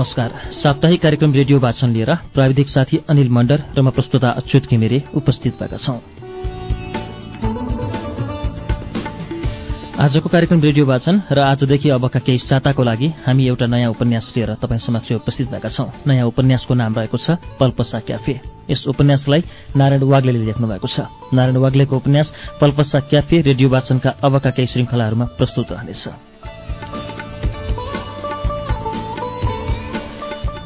नमस्कार। साप्ताहिक कार्यक्रम रेडियो वाचन लिएर प्राविधिक साथी अनिल मण्डर र म प्रस्तुता अच्युत घिमिरे उपस्थित भएका छौं। आजको कार्यक्रम रेडियो वाचन र आजदेखि अबका केही साताको लागि हामी एउटा नयाँ उपन्यास लिएर तपाईँ समक्ष उपस्थित भएका छौं। नयाँ उपन्यासको नाम रहेको छ पल्पसा क्याफे। यस उपन्यासलाई नारायण वाग्लेले लेख्नु भएको छ। नारायण वाग्लेको उपन्यास पल्पसा क्याफे रेडियो वाचनका अबका केही श्रृङ्खलाहरूमा प्रस्तुत रहनेछ।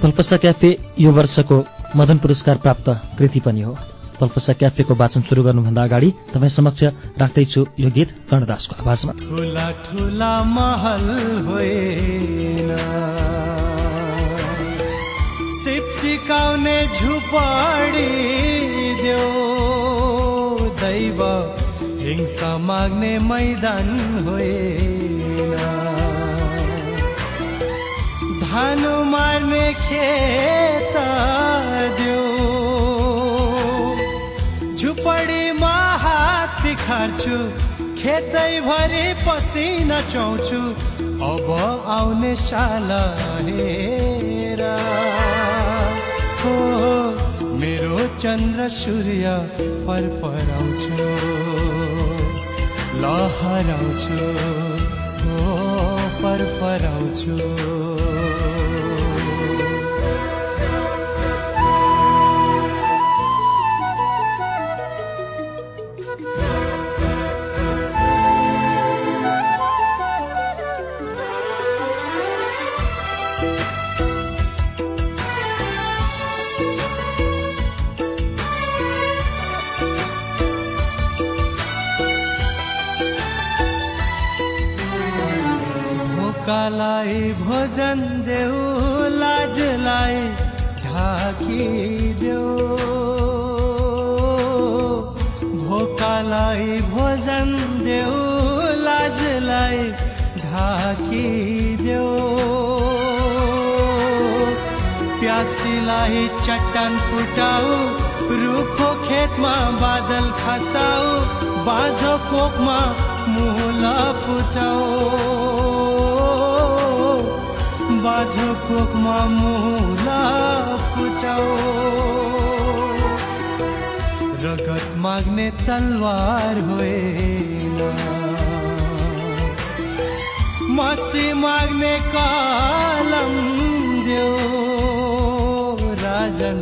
पल्पसा क्याफे यो वर्षको मदन पुरस्कार प्राप्त कृति पनि हो। पल्पसा क्याफेको वाचन सुरु गर्नुभन्दा अगाडि तपाईँ समक्ष राख्दैछु यो गीत कर्णदासको आवाजमा। ठुला ठुला महल सिकाउने झुपडी दैव हिंसा माग्ने मैदान होइन। भानु मार्ने खेत दियो। झुपडीमा हात तिखार्छु खेतैभरि पसिना चौछु अब आउने साल हेर। हो मेरो चन्द्र सूर्य फरफराउँछु लहराउँछु। हो। फरफराउँछु। भोकालाई भोजन देऊ लाजलाई ढाकिदेऊ प्यासीलाई चट्टान फुटाऊ रुखो खेतमा बादल खसाऊ बाझो कोकमा मुला फुटाऊ। बाझो कोखमा मुला रगत माग्ने तलवार होइन मसी माग्ने कलम देऊ. राजन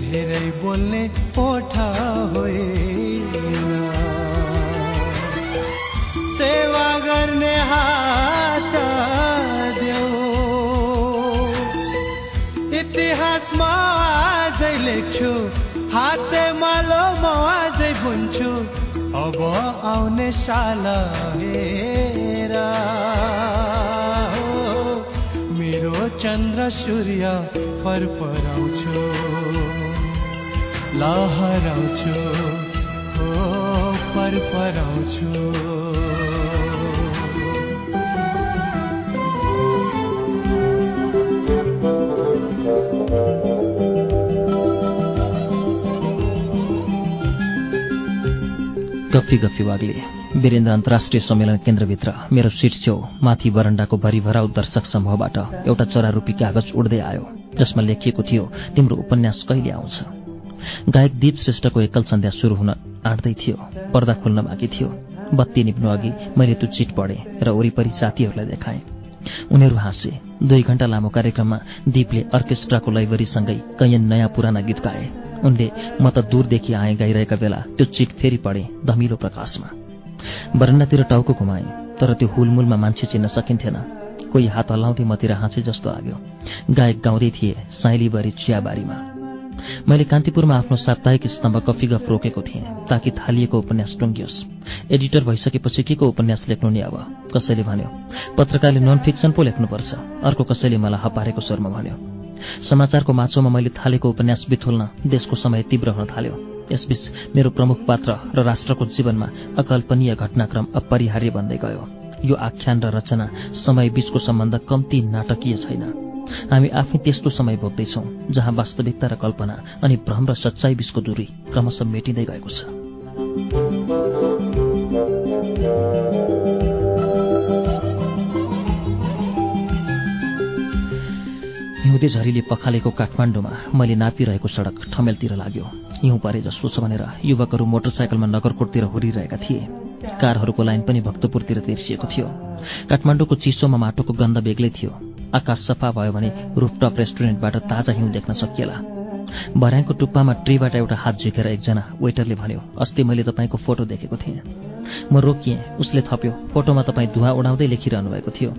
धेरै बोल्ने पोठा होइन आउने साल हेर। मेरो चन्द्र सूर्य फरफराउँछु लहराउँछु हो फरफराउँछु। गफी गफी वाग्ले वीरेन्द्र अन्तर्राष्ट्रिय सम्मेलन केन्द्रभित्र मेरो सिट छेउ माथि बरण्डाको भरिभराउ दर्शक समूहबाट एउटा चरारूपी कागज उड्दै आयो जसमा लेखिएको थियो तिम्रो उपन्यास कहिले आउँछ? गायक दीप श्रेष्ठको एकल सन्ध्या सुरु हुन आँट्दै थियो पर्दा खोल्न बाँकी थियो। बत्ती निप्नु अघि मैले त्यो चिट पढेँ र वरिपरि साथीहरूलाई देखाएँ। उनीहरू हाँसे। दुई घण्टा लामो कार्यक्रममा दीपले अर्केस्ट्राको लाइब्रेरीसँगै कैयन नयाँ पुराना गीत गाए। उनले म त दूरदेखि आए गाइरहेका बेला त्यो चिट फेरि पढे धमिलो प्रकाशमा। बरन्डातिर टाउको घुमाए तर त्यो हुलमुलमा मान्छे चिन्न सकिन्थेन। कोही हात हल्लाउँथे मतिर हाँसे जस्तो लाग्यो। गायक गाउँदै थिए साइलीबरी चियाबारीमा। मैले कान्तिपुरमा आफ्नो साप्ताहिक स्तम्भ कफी गफ रोकेको थिएँ ताकि थालिएको उपन्यास टुङ्गियोस्। एडिटर भइसकेपछि के को उपन्यास लेख्नु नि अब? कसैले भन्यो पत्रकारले नन फिक्सन पो लेख्नुपर्छ। अर्को कसैले मलाई हपारेको स्वरमा भन्यो। समाचारको माछोमा मैले थालेको उपन्यास बिथोल्न देशको समय तीव्र हुन थाल्यो। यसबीच मेरो प्रमुख पात्र र राष्ट्रको जीवनमा अकल्पनीय घटनाक्रम अपरिहार्य बन्दै गयो। यो आख्यान र रचना समय बीचको सम्बन्ध कम्ती नाटकीय छैन। हामी आफै त्यस्तो समय भोग्दैछौँ जहाँ वास्तविकता र कल्पना अनि भ्रम र सच्चाइ बीचको दूरी क्रमशः मेटिँदै गएको छ। हिउँदे झरीले पखालेको काठमाडौँमा मैले नापिरहेको सडक ठमेलतिर लाग्यो। हिउँ परे जसो छ भनेर युवकहरू मोटरसाइकलमा नगरकोटतिर हुरिरहेका थिए। कारहरूको लाइन पनि भक्तपुरतिर तिर्सिएको थियो। काठमाडौँको चिसोमा माटोको गन्ध बेग्लै थियो। आकाश सफा भयो भने रुफटप रेस्टुरेन्टबाट ताजा हिउँ देख्न सकिएला। भर्याङको टुप्पामा ट्रीबाट एउटा हात झुकेर एकजना वेटरले भन्यो अस्ति मैले तपाईँको फोटो देखेको थिएँ। म रोकिएँ उसले थप्यो। फोटोमा तपाईँ धुवा उडाउँदै लेखिरहनु भएको थियो।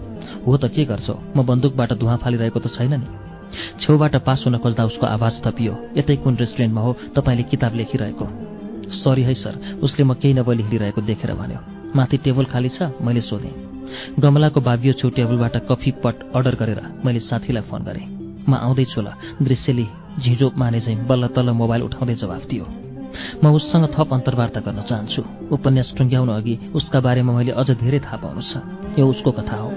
हो त के गर्छौ? म बन्दुकबाट धुवा फालिरहेको त छैन नि। छेउबाट पास हुन खोज्दा उसको आवाज थपियो। यतै कुन रेस्टुरेन्टमा हो तपाईँले किताब लेखिरहेको। सरी है सर। उसले म केही नभए लेखिरहेको देखेर भन्यो। माथि टेबल खाली छ? मैले सोधेँ। गमलाको बाबियो छेउ टेबलबाट कफी पट अर्डर गरेर मैले साथीलाई फोन गरेँ। म आउँदैछु ल। दृश्यले झिझो माने चाहिँ बल्ल तल्ल मोबाइल उठाउँदै जवाफ दियो। म उससँग थप अन्तर्वार्ता गर्न चाहन्छु। उपन्यास टुङ्ग्याउनु अघि उसका बारेमा मैले अझ धेरै थाहा पाउनु छ। यो उसको कथा हो।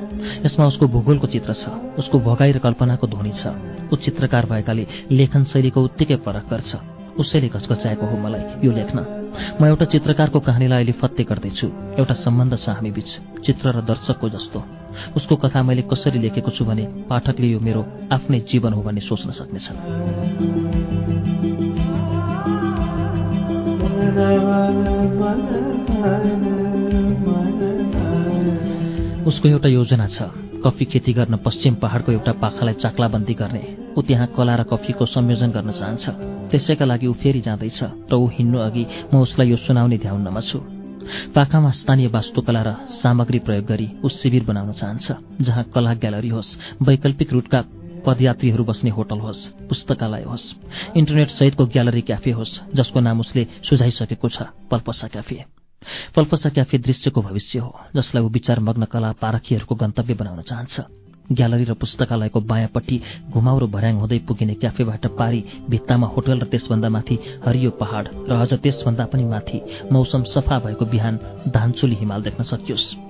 यसमा उसको भूगोलको चित्र छ। उसको भगाई र कल्पनाको ध्वनि छ। ऊ चित्रकार भएकाले लेखन शैलीको उत्तिकै फरक गर्छ। उसैले घचघचाएको हो मलाई यो लेख्न। म एउटा चित्रकारको कहानीलाई अहिले फत्ते गर्दैछु। एउटा सम्बन्ध छ हामी बीच। चित्र र दर्शकको जस्तो। उसको कथा मैले कसरी लेखेको छु भने पाठकले यो मेरो आफ्नै जीवन हो भन्ने सोच्न सक्नेछन्। उसको एउटा योजना छ कफी खेती गर्न पश्चिम पहाडको एउटा पाखालाई चाक्लाबन्दी गर्ने। ऊ त्यहाँ कला र कफीको संयोजन गर्न चाहन्छ। त्यसैका लागि ऊ फेरि जाँदैछ र ऊ हिँड्नु अघि म उसलाई यो सुनाउने ध्याउन्नमा छु। पाखामा स्थानीय वास्तुकला र सामग्री प्रयोग गरी ऊ शिविर बनाउन चाहन्छ जहाँ कला ग्यालरी होस् वैकल्पिक रूटका पदयात्रीहरू बस्ने होटल होस् पुस्तकालय होस् इन्टरनेट सहितको ग्यालरी क्याफे होस् जसको नाम उसले सुझाइसकेको छ पल्पसा क्याफे। पल्पसा क्याफे दृश्यको भविष्य हो जसलाई ऊ विचारमग्न कला पारखीहरूको गन्तव्य बनाउन चाहन्छ। ग्यालरी र पुस्तकालयको बायाँपट्टि घुमाउरो भर्याङ हुँदै पुगिने क्याफेबाट पारी भित्तामा होटल र त्यसभन्दा माथि हरियो पहाड र अझ त्यसभन्दा पनि माथि मौसम सफा भएको बिहान धानचुली हिमाल देख्न सकियोस्।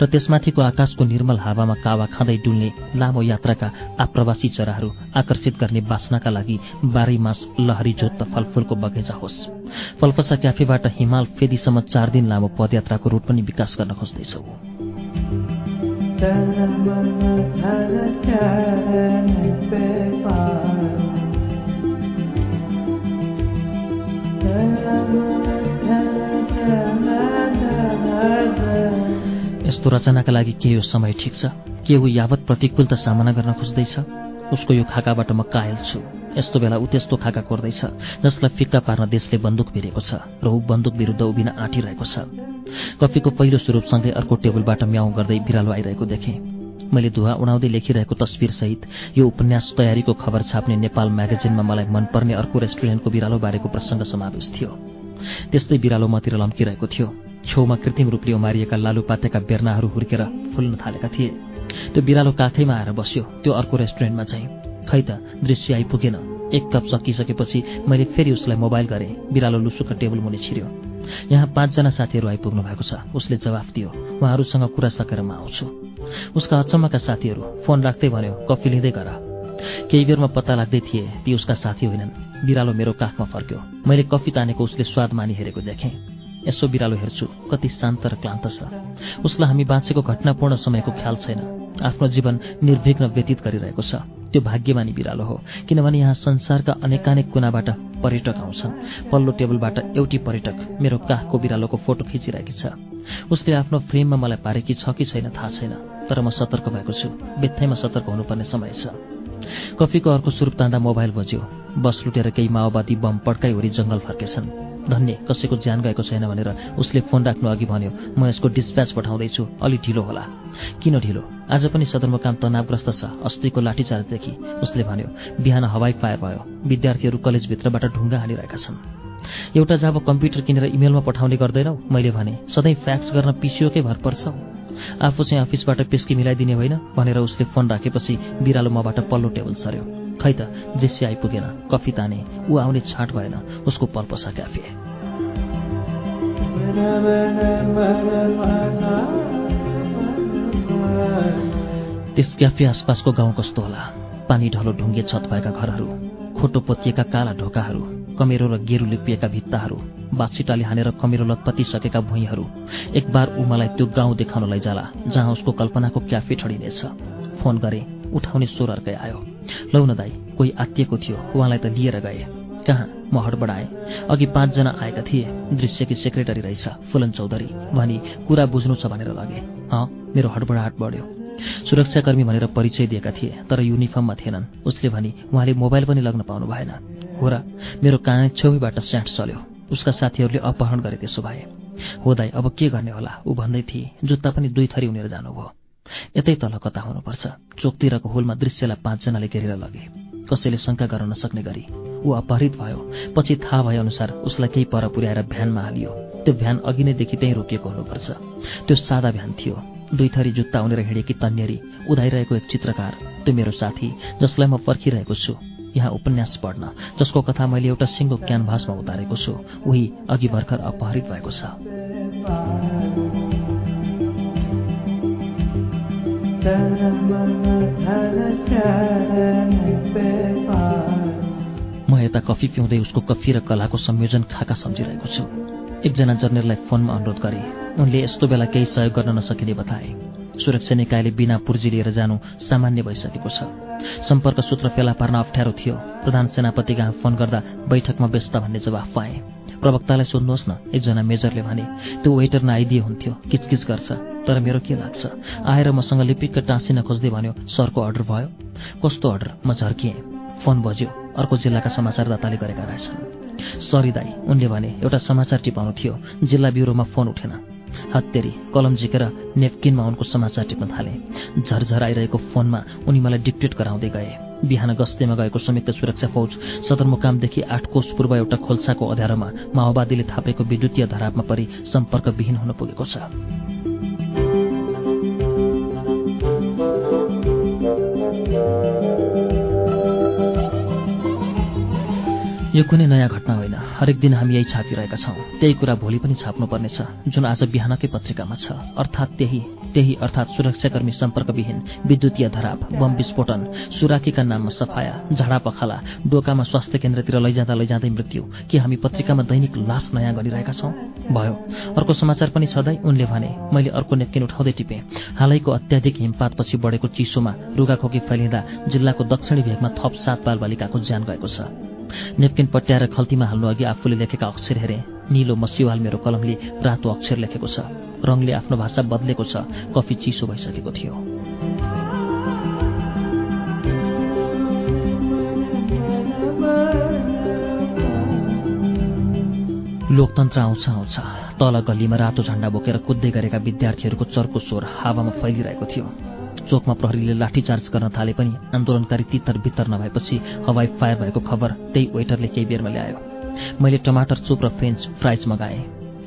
र त्यसमाथिको आकाशको निर्मल हावामा कावा खाँदै डुल्ने लामो यात्राका आप्रवासी चराहरू आकर्षित गर्ने बासनाका लागि बाह्रै मास लहरी जोत्त फलफूलको बगैँचा होस्। फलफसा क्याफेबाट हिमाल फेदीसम्म चार दिन लामो पदयात्राको रूट पनि विकास गर्न खोज्दैछौ। यस्तो रचनाका लागि के यो समय ठिक छ? के ऊ यावत प्रतिकूलता सामना गर्न खोज्दैछ? उसको यो खाकाबाट म कायल छु। यस्तो बेला ऊ त्यस्तो खाका कोर्दैछ जसलाई फिक्का पार्न देशले बन्दुक भिरेको छ र ऊ बन्दुक विरुद्ध उभिन आँटिरहेको छ। कफीको पहिलो स्वरूपसँगै अर्को टेबलबाट म्याउ गर्दै बिरालो आइरहेको देखेँ। मैले धुवा उडाउँदै लेखिरहेको तस्विरसहित यो उपन्यास तयारीको खबर छाप्ने नेपाल म्यागजिनमा मलाई मनपर्ने अर्को रेस्टुरेन्टको बिरालो बारेको प्रसङ्ग समावेश थियो। त्यस्तै बिरालो मतिर लम्किरहेको थियो। छेउमा कृत्रिम रूपले उमारिएका लालुपातेका बेर्नाहरू हुर्केर फुल्न थालेका थिए। त्यो बिरालो काखैमा आएर बस्यो। त्यो अर्को रेस्टुरेन्टमा चाहिँ। खै त दृश्य आइपुगेन। एक कप सकिसकेपछि मैले फेरि उसलाई मोबाइल गरेँ। बिरालो लुसुका टेबल मुनि छिर्यो। यहाँ पाँचजना साथीहरू आइपुग्नु भएको छ। उसले जवाफ दियो उहाँहरूसँग कुरा सकेर म आउँछु। उसका अचम्मका साथीहरू फोन राख्दै भन्यो कफी लिँदै गर। केही बेरमा पत्ता लाग्दै थिए ती उसका साथी होइनन्। बिरालो मेरो काखमा फर्क्यो। मैले कफी तानेको उसले स्वाद मानि हेरेको देखेँ। यसो बिरालो हेर्छु कति शान्त र क्लान्त छ। उसलाई हामी बाँचेको घटनापूर्ण समयको ख्याल छैन। आफ्नो जीवन निर्विघ्न व्यतीत गरिरहेको छ। त्यो भाग्यमानी बिरालो हो किनभने यहाँ संसारका अनेकानेक कुनाबाट पर्यटक आउँछन्। पल्लो टेबलबाट एउटी पर्यटक मेरो काखको बिरालोको फोटो खिचिरहेकी छ। उसले आफ्नो फ्रेममा मलाई पारेकी छ कि छैन थाहा छैन तर म सतर्क भएको छु। बेत्थैमा सतर्क हुनुपर्ने समय छ। कफीको अर्को सुरुप तान्दा मोबाइल बज्यो। बस लुटेर केही माओवादी बम पड्काइवरी जङ्गल फर्केछन्। धन्य कसैको ज्यान गएको छैन भनेर उसले फोन राख्नु अघि भन्यो। म यसको डिस्प्याच पठाउँदैछु। अलि ढिलो होला। किन ढिलो? आज पनि सदरमुकाम तनावग्रस्त छ। अस्तिको लाठीचार्जदेखि उसले भन्यो बिहान हवाई फायर भयो। विद्यार्थीहरू कलेजभित्रबाट ढुङ्गा हालिरहेका छन्। एउटा जब कम्प्युटर किनेर इमेलमा पठाउने गर्दैनौ? मैले भने सधैँ फ्याक्स गर्न पिसियोकै भर पर्छ आफू चाहिँ अफिसबाट पेस्की मिलाइदिने होइन भनेर उसले फोन राखेपछि बिरालो मबाट पल्लो टेबल सर्यो खै त दृश्य आइपुगेन कफी ताने ऊ आउने छाँट भएन उसको पल्पसा क्याफे त्यस क्याफे आसपासको गाउँ कस्तो होला? पानी ढलो ढुङ्गे छत भएका घरहरू खोटो पोतिएका काला ढोकाहरू कमेरो र गेरु लिपिएका भित्ताहरू बाछिटाले हानेर कमेरो लतपतिसकेका भुइँहरू। एक बार ऊ मलाई त्यो गाउँ देखाउन लैजाला जहाँ उसको कल्पनाको क्याफे ठडिनेछ। फोन गरे उठाउने स्वर अर्कै आयो। लौ न दाई कोही आत्तिएको थियो उहाँलाई त लिएर गए। कहाँ? म हडबडाएँ अघि पाँचजना आएका थिए। दृश्यकी सेक्रेटरी रहेछ फुलन चौधरी। भनी कुरा बुझ्नु छ भनेर लगे। अँ मेरो हडबडाहट बढ्यो। सुरक्षाकर्मी भनेर परिचय दिएका थिए तर युनिफर्ममा थिएनन्। उसले भनी उहाँले मोबाइल पनि लग्न पाउनु भएन। हो र मेरो कान छेउबाट स्याट चल्यो उसका साथीहरूले अपहरण गरे त्यसो भए हो दाई अब के गर्ने होला? ऊ भन्दै थिए जुत्ता पनि दुई थरी उनेर जानुभयो। यतै तल कता हुनुपर्छ। चोकतिरको होलमा दृश्यलाई पाँचजनाले घेरेर लगे। कसैले शङ्का गर्न नसक्ने गरी ऊ अपहरित भयो। पछि थाहा भए अनुसार उसलाई केही पर पुर्याएर भ्यानमा हालियो। त्यो भ्यान अघि नै देखि त्यहीँ रोकिएको हुनुपर्छ। त्यो सादा भ्यान थियो। दुई थरी जुत्ता उनेर हिँडेकी तन्नेरी उदाइरहेको एक चित्रकार त्यो मेरो साथी जसलाई म पर्खिरहेको छु। यहाँ उपन्यास पढ्न जसको कथा मैले एउटा सिङ्गो क्यानभासमा उतारेको छु उही अघि भर्खर अपहरित भएको छ। म यता कफी पिउँदै उसको कफी र कलाको संयोजन खाका सम्झिरहेको छु। एकजना जर्नललाई फोनमा अनुरोध गरे। उनले यस्तो बेला केही सहयोग गर्न नसकिने बताए। सुरक्षा निकायले बिना पुर्जी लिएर जानु सामान्य भइसकेको छ। सम्पर्क सूत्र फेला पार्न अप्ठ्यारो थियो। प्रधान सेनापति कहाँ फोन गर्दा बैठकमा व्यस्त भन्ने जवाफ पाए। प्रवक्तालाई सोध्नुहोस् न। एकजना मेजरले भने त्यो वेटर नआइदिए हुन्थ्यो किचकिच गर्छ तर मेरो के लाग्छ? आएर मसँग लिपिक्क टाँसिन खोज्दै भन्यो सरको अर्डर भयो? कस्तो अर्डर? म झर्किएँ फोन बज्यो। अर्को जिल्लाका समाचारदाताले गरेका रहेछन्। सरी दाई उनले भने एउटा समाचार टिपाउनु थियो। जिल्ला ब्युरोमा फोन उठेन। हत्तेरी कलम झिकेर नेपकिनमा उनको समाचार टिप्न थाले। झरझर आइरहेको फोनमा उनी मलाई डिक्टेट गराउँदै गए। बिहान गस्तीमा गएको संयुक्त सुरक्षा फौज सदरमुकामदेखि आठ कोष पूर्व एउटा खोल्साको अध्यारोमा माओवादीले थापेको विद्युतीय धरापमा परि सम्पर्कविहीन हुन पुगेको छ। यो कुनै नयाँ घटना हरेक दिन हामी यही छापिरहेका छौँ। त्यही कुरा भोलि पनि छाप्नुपर्नेछ जुन आज बिहानकै पत्रिकामा छ। अर्थात् त्यही त्यही अर्थात् सुरक्षाकर्मी सम्पर्कविहीन विद्युतीय धराप बम विस्फोटन सुराकीका नाममा सफाया झाडा पखाला डोकामा स्वास्थ्य केन्द्रतिर लैजाँदा लैजाँदै मृत्यु के हामी पत्रिकामा दैनिक लास नयाँ गरिरहेका छौँ? भयो। अर्को समाचार पनि छँदै उनले भने मैले अर्को नेपकिन उठाउँदै टिपेँ। हालैको अत्याधिक हिमपातपछि बढेको चिसोमा रुगाखोकी फैलिँदा जिल्लाको दक्षिणी भेगमा थप सात बालबालिकाको ज्यान गएको छ। नेपकिन पट्याएर खल्तीमा हाल्नु अघि आफूले लेखेका अक्षर हेरे। निलो मसिवाल मेरो कलमले रातो अक्षर लेखेको छ। रङले आफ्नो भाषा बदलेको छ। कफी चिसो भइसकेको थियो। लोकतन्त्र आउँछ आउँछ। तल गल्लीमा रातो झण्डा बोकेर कुद्दै गरेका विद्यार्थीहरूको चर्को स्वर हावामा फैलिरहेको थियो। चोकमा प्रहरीले लाठीचार्ज गर्न थाले पनि आन्दोलनकारी तितर बितर नभएपछि हवाई फायर भएको खबर त्यही वेटरले केही बेरमा ल्यायो। मैले टमाटर चुप र फ्रेन्च फ्राइज मगाएँ।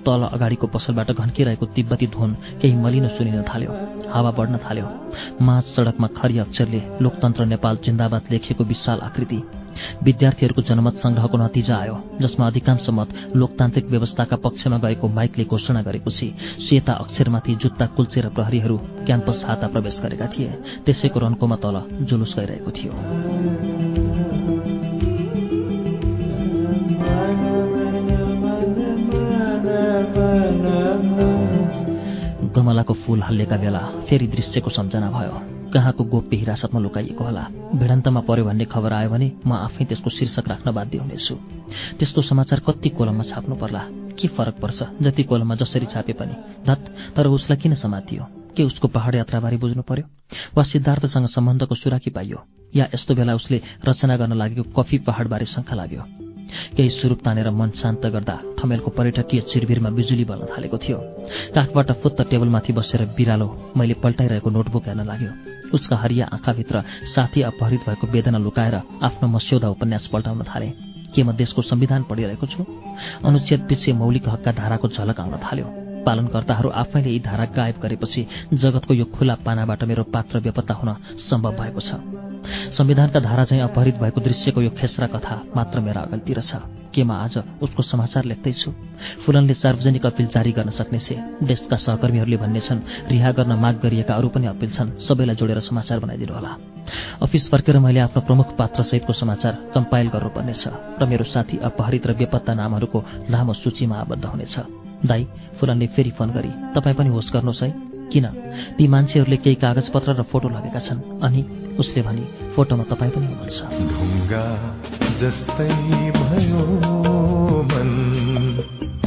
तल अगाडिको पसलबाट घन्किरहेको तिब्बती धुन केही मलिनो सुनिन थाल्यो। हावा बढ्न थाल्यो। माझ सडकमा खरी अक्षरले लोकतन्त्र नेपाल जिन्दाबाद लेखिएको विशाल आकृति। विद्यार्थीहरूको जनमत सङ्ग्रहको नतिजा आयो जसमा अधिकांश मत लोकतान्त्रिक व्यवस्थाका पक्षमा गएको माइकले घोषणा गरेपछि सेता अक्षरमाथि जुत्ता कुल्चेर प्रहरीहरू क्याम्पस हाता प्रवेश गरेका थिए। त्यसैको रन्कोमा तल जुलुस गइरहेको थियो। गमलाको फूल हल्लेका बेला फेरि दृश्यको सम्झना भयो। कहाँको गोप्य हिरासतमा लुकाइएको होला। भिडन्तमा पर्यो भन्ने खबर आयो भने म आफै त्यसको शीर्षक राख्न बाध्य हुनेछु। त्यस्तो समाचार कति कोलममा छाप्नु पर्ला? के फरक पर्छ? जति कोलममा जसरी छापे पनि। धत तर उसलाई किन समातियो के उसको पहाड यात्राबारे बुझ्नु पर्यो? वा सिद्धार्थसँग सम्बन्धको सुराकी पाइयो? या यस्तो बेला उसले रचना गर्न लागेको कफी पहाडबारे शङ्का लाग्यो? केही सुरूप तानेर मन शान्त गर्दा ठमेलको पर्यटकीय चिरबिरमा बिजुली बल्न थालेको थियो। काखबाट फुत्त टेबलमाथि बसेर बिरालो मैले पल्टाइरहेको नोटबुक हेर्न लाग्यो। उसका हरिया आँखाभित्र साथी अपहरित भएको वेदना लुकाएर आफ्नो मस्यौदा उपन्यास पल्टाउन थाले। के म देशको संविधान पढिरहेको छु? अनुच्छेद पछि मौलिक हकका धाराको झलक आउन थाल्यो। पालनकर्ताहरू आफैले यी धारा गायब गरेपछि जगतको यो खुला पानाबाट मेरो पात्र बेपत्ता हुन सम्भव भएको छ। संविधानका धारा चाहिँ अपहरित भएको दृश्यको यो खेसरा कथा मात्र मेरा अगल्तिर छ। के म आज उसको समाचार लेख्दैछु। फुलनले सार्वजनिक अपिल जारी गर्न सक्ने छे। देशका सहकर्मीहरूले भन्ने छन् रिहा गर्न माग गरिएका अरू पनि अपिल छन्। सबैलाई जोडेर समाचार बनाइदिनु होला। अफिस फर्केर मैले आफ्नो प्रमुख पात्रसहितको समाचार कम्पाइल गर्नुपर्नेछ र मेरो साथी अपहरित र बेपत्ता नामहरूको लामो सूचीमा आबद्ध हुनेछ। दाई फुलनले फेरि फोन गरी तपाईँ पनि होस् गर्नुहोस् है। किन? ती मान्छेहरूले केही कागजपत्र र फोटो लगेका छन्। अनि उसले भनी फोटोमा तपाईँ पनि हुनुहुन्छ। जस्तै भयो मन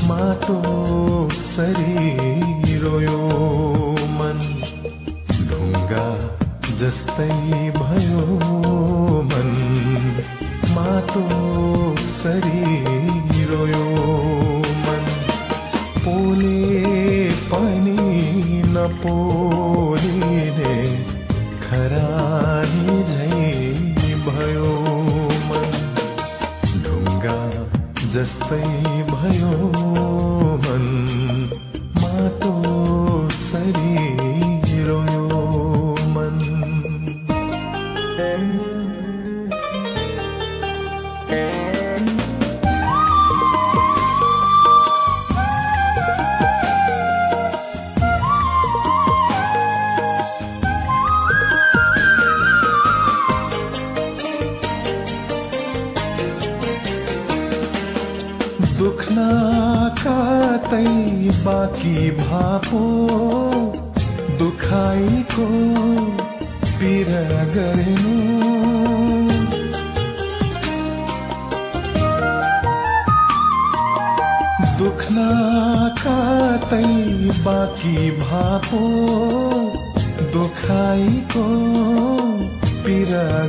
माटो सरी रोयो मन। ढुङ्गा जस्तै भयो मन माटो सरी रोयो मन। पोले पनि नपोलिने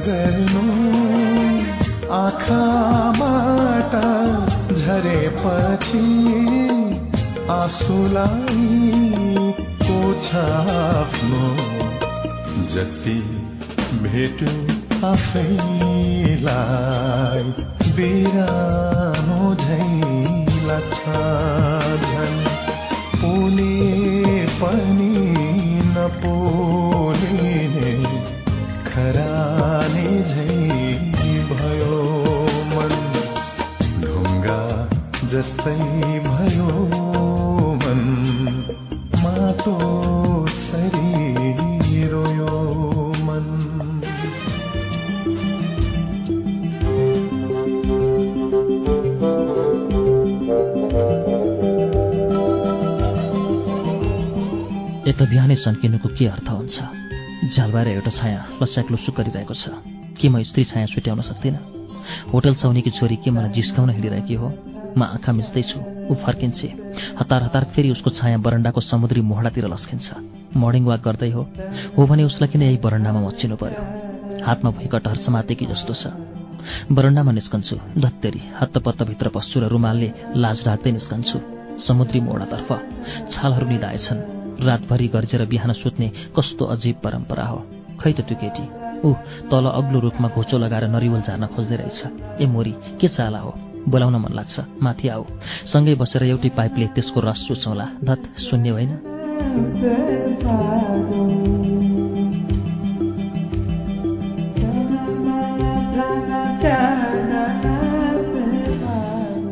गर्नु। आँखाबाट झरेपछि आँसुलाई पोछ आफ्नो। जति भेट्यो आफैलाई बिरानो झै लाग्छ झन् पोले पनि नपोलिने खरानी झै भयो मन ढुङ्गा जस्तै भयो मन। माटो सरी रोयो मन। यता बिहानै सन्किनुको के अर्थ हुन्छ? झ्यालबाएर एउटा छाया लस्याक लुसुक गरिरहेको छ। के म स्त्री छाया छुट्याउन सक्दिनँ। होटल चौनीकी छोरी के मलाई जिस्काउन हिँडिरहेकी हो। म आँखा मिच्दैछु ऊ फर्किन्छे। हतार हतार फेरि उसको छाया बरन्डाको समुद्री मोहडातिर लस्किन्छ। मर्निङ वाक गर्दै हो। हो भने उसलाई किन यही बरन्डामा मच्चिनु पर्यो? हातमा भुइँकटहर समातेकी जस्तो छ। बरन्डामा निस्कन्छु धत्तेरी हत्तपत्तभित्र पस्छु र रुमालले लाज ढाक्दै निस्कन्छु। समुद्री मोडातर्फ छालहरू निधाएछन्। रातभरि गर्जेर बिहान सुत्ने कस्तो अजीब परम्परा हो। खै त त्यो केटी? ऊ तल अग्लो रुखमा घोचो लगाएर नरिवल झार्न खोज्दै रहेछ। ए मोरी के चाला हो बोलाउन मन लाग्छ। माथि आऊ। सँगै बसेर एउटै पाइपले त्यसको रस चुचौला। धत शून्य होइन?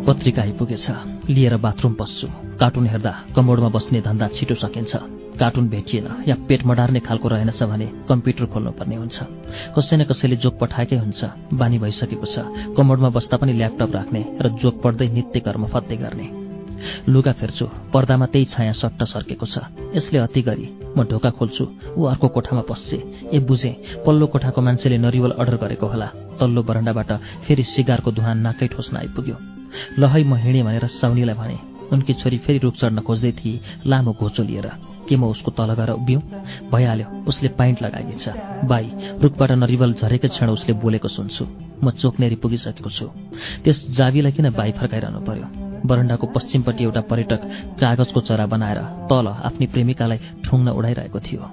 पत्रिका आइपुगेछ। लिएर बाथरुम पस्छु। कार्टुन हेर्दा कमोडमा बस्ने धन्दा छिटो सकिन्छ। कार्टुन भेटिएन या पेट मडार्ने खालको रहेनछ भने कम्प्युटर खोल्नुपर्ने हुन्छ। कसै न कसैले जोक पठाएकै हुन्छ। बानी भइसकेको छ। कमोडमा बस्दा पनि ल्यापटप राख्ने र जोक पढ्दै नित्य कर्म फत्ते गर्ने। लुगा फेर्छु। पर्दामा त्यही छाया सट्ट सर्केको छ। यसले अति गरी म ढोका खोल्छु। ऊ अर्को कोठामा पस्छे। ए बुझे। पल्लो कोठाको मान्छेले नरिवल अर्डर गरेको होला। तल्लो बरन्डाबाट फेरि सिगारको धुवान नाकै ठोस्न आइपुग्यो। लहै म हिँडेँ भनेर साउनीलाई भने उनकी छोरी फेरि रुख चढ्न खोज्दै थिए। लामो घोचो लिएर। के म उसको तल गएर उभियौँ। भइहाल्यो उसले पाइन्ट लगाएकी छ बाई रुखबाट नरिवल झरेकै क्षण उसले बोलेको सुन्छु। म चोकनेरी पुगिसकेको छु। त्यस जावीलाई किन बाई फर्काइरहनु पर्यो? बरन्डाको पश्चिमपट्टि एउटा पर्यटक कागजको चरा बनाएर तल आफ्नी प्रेमिकालाई ठुङ्न उडाइरहेको थियो।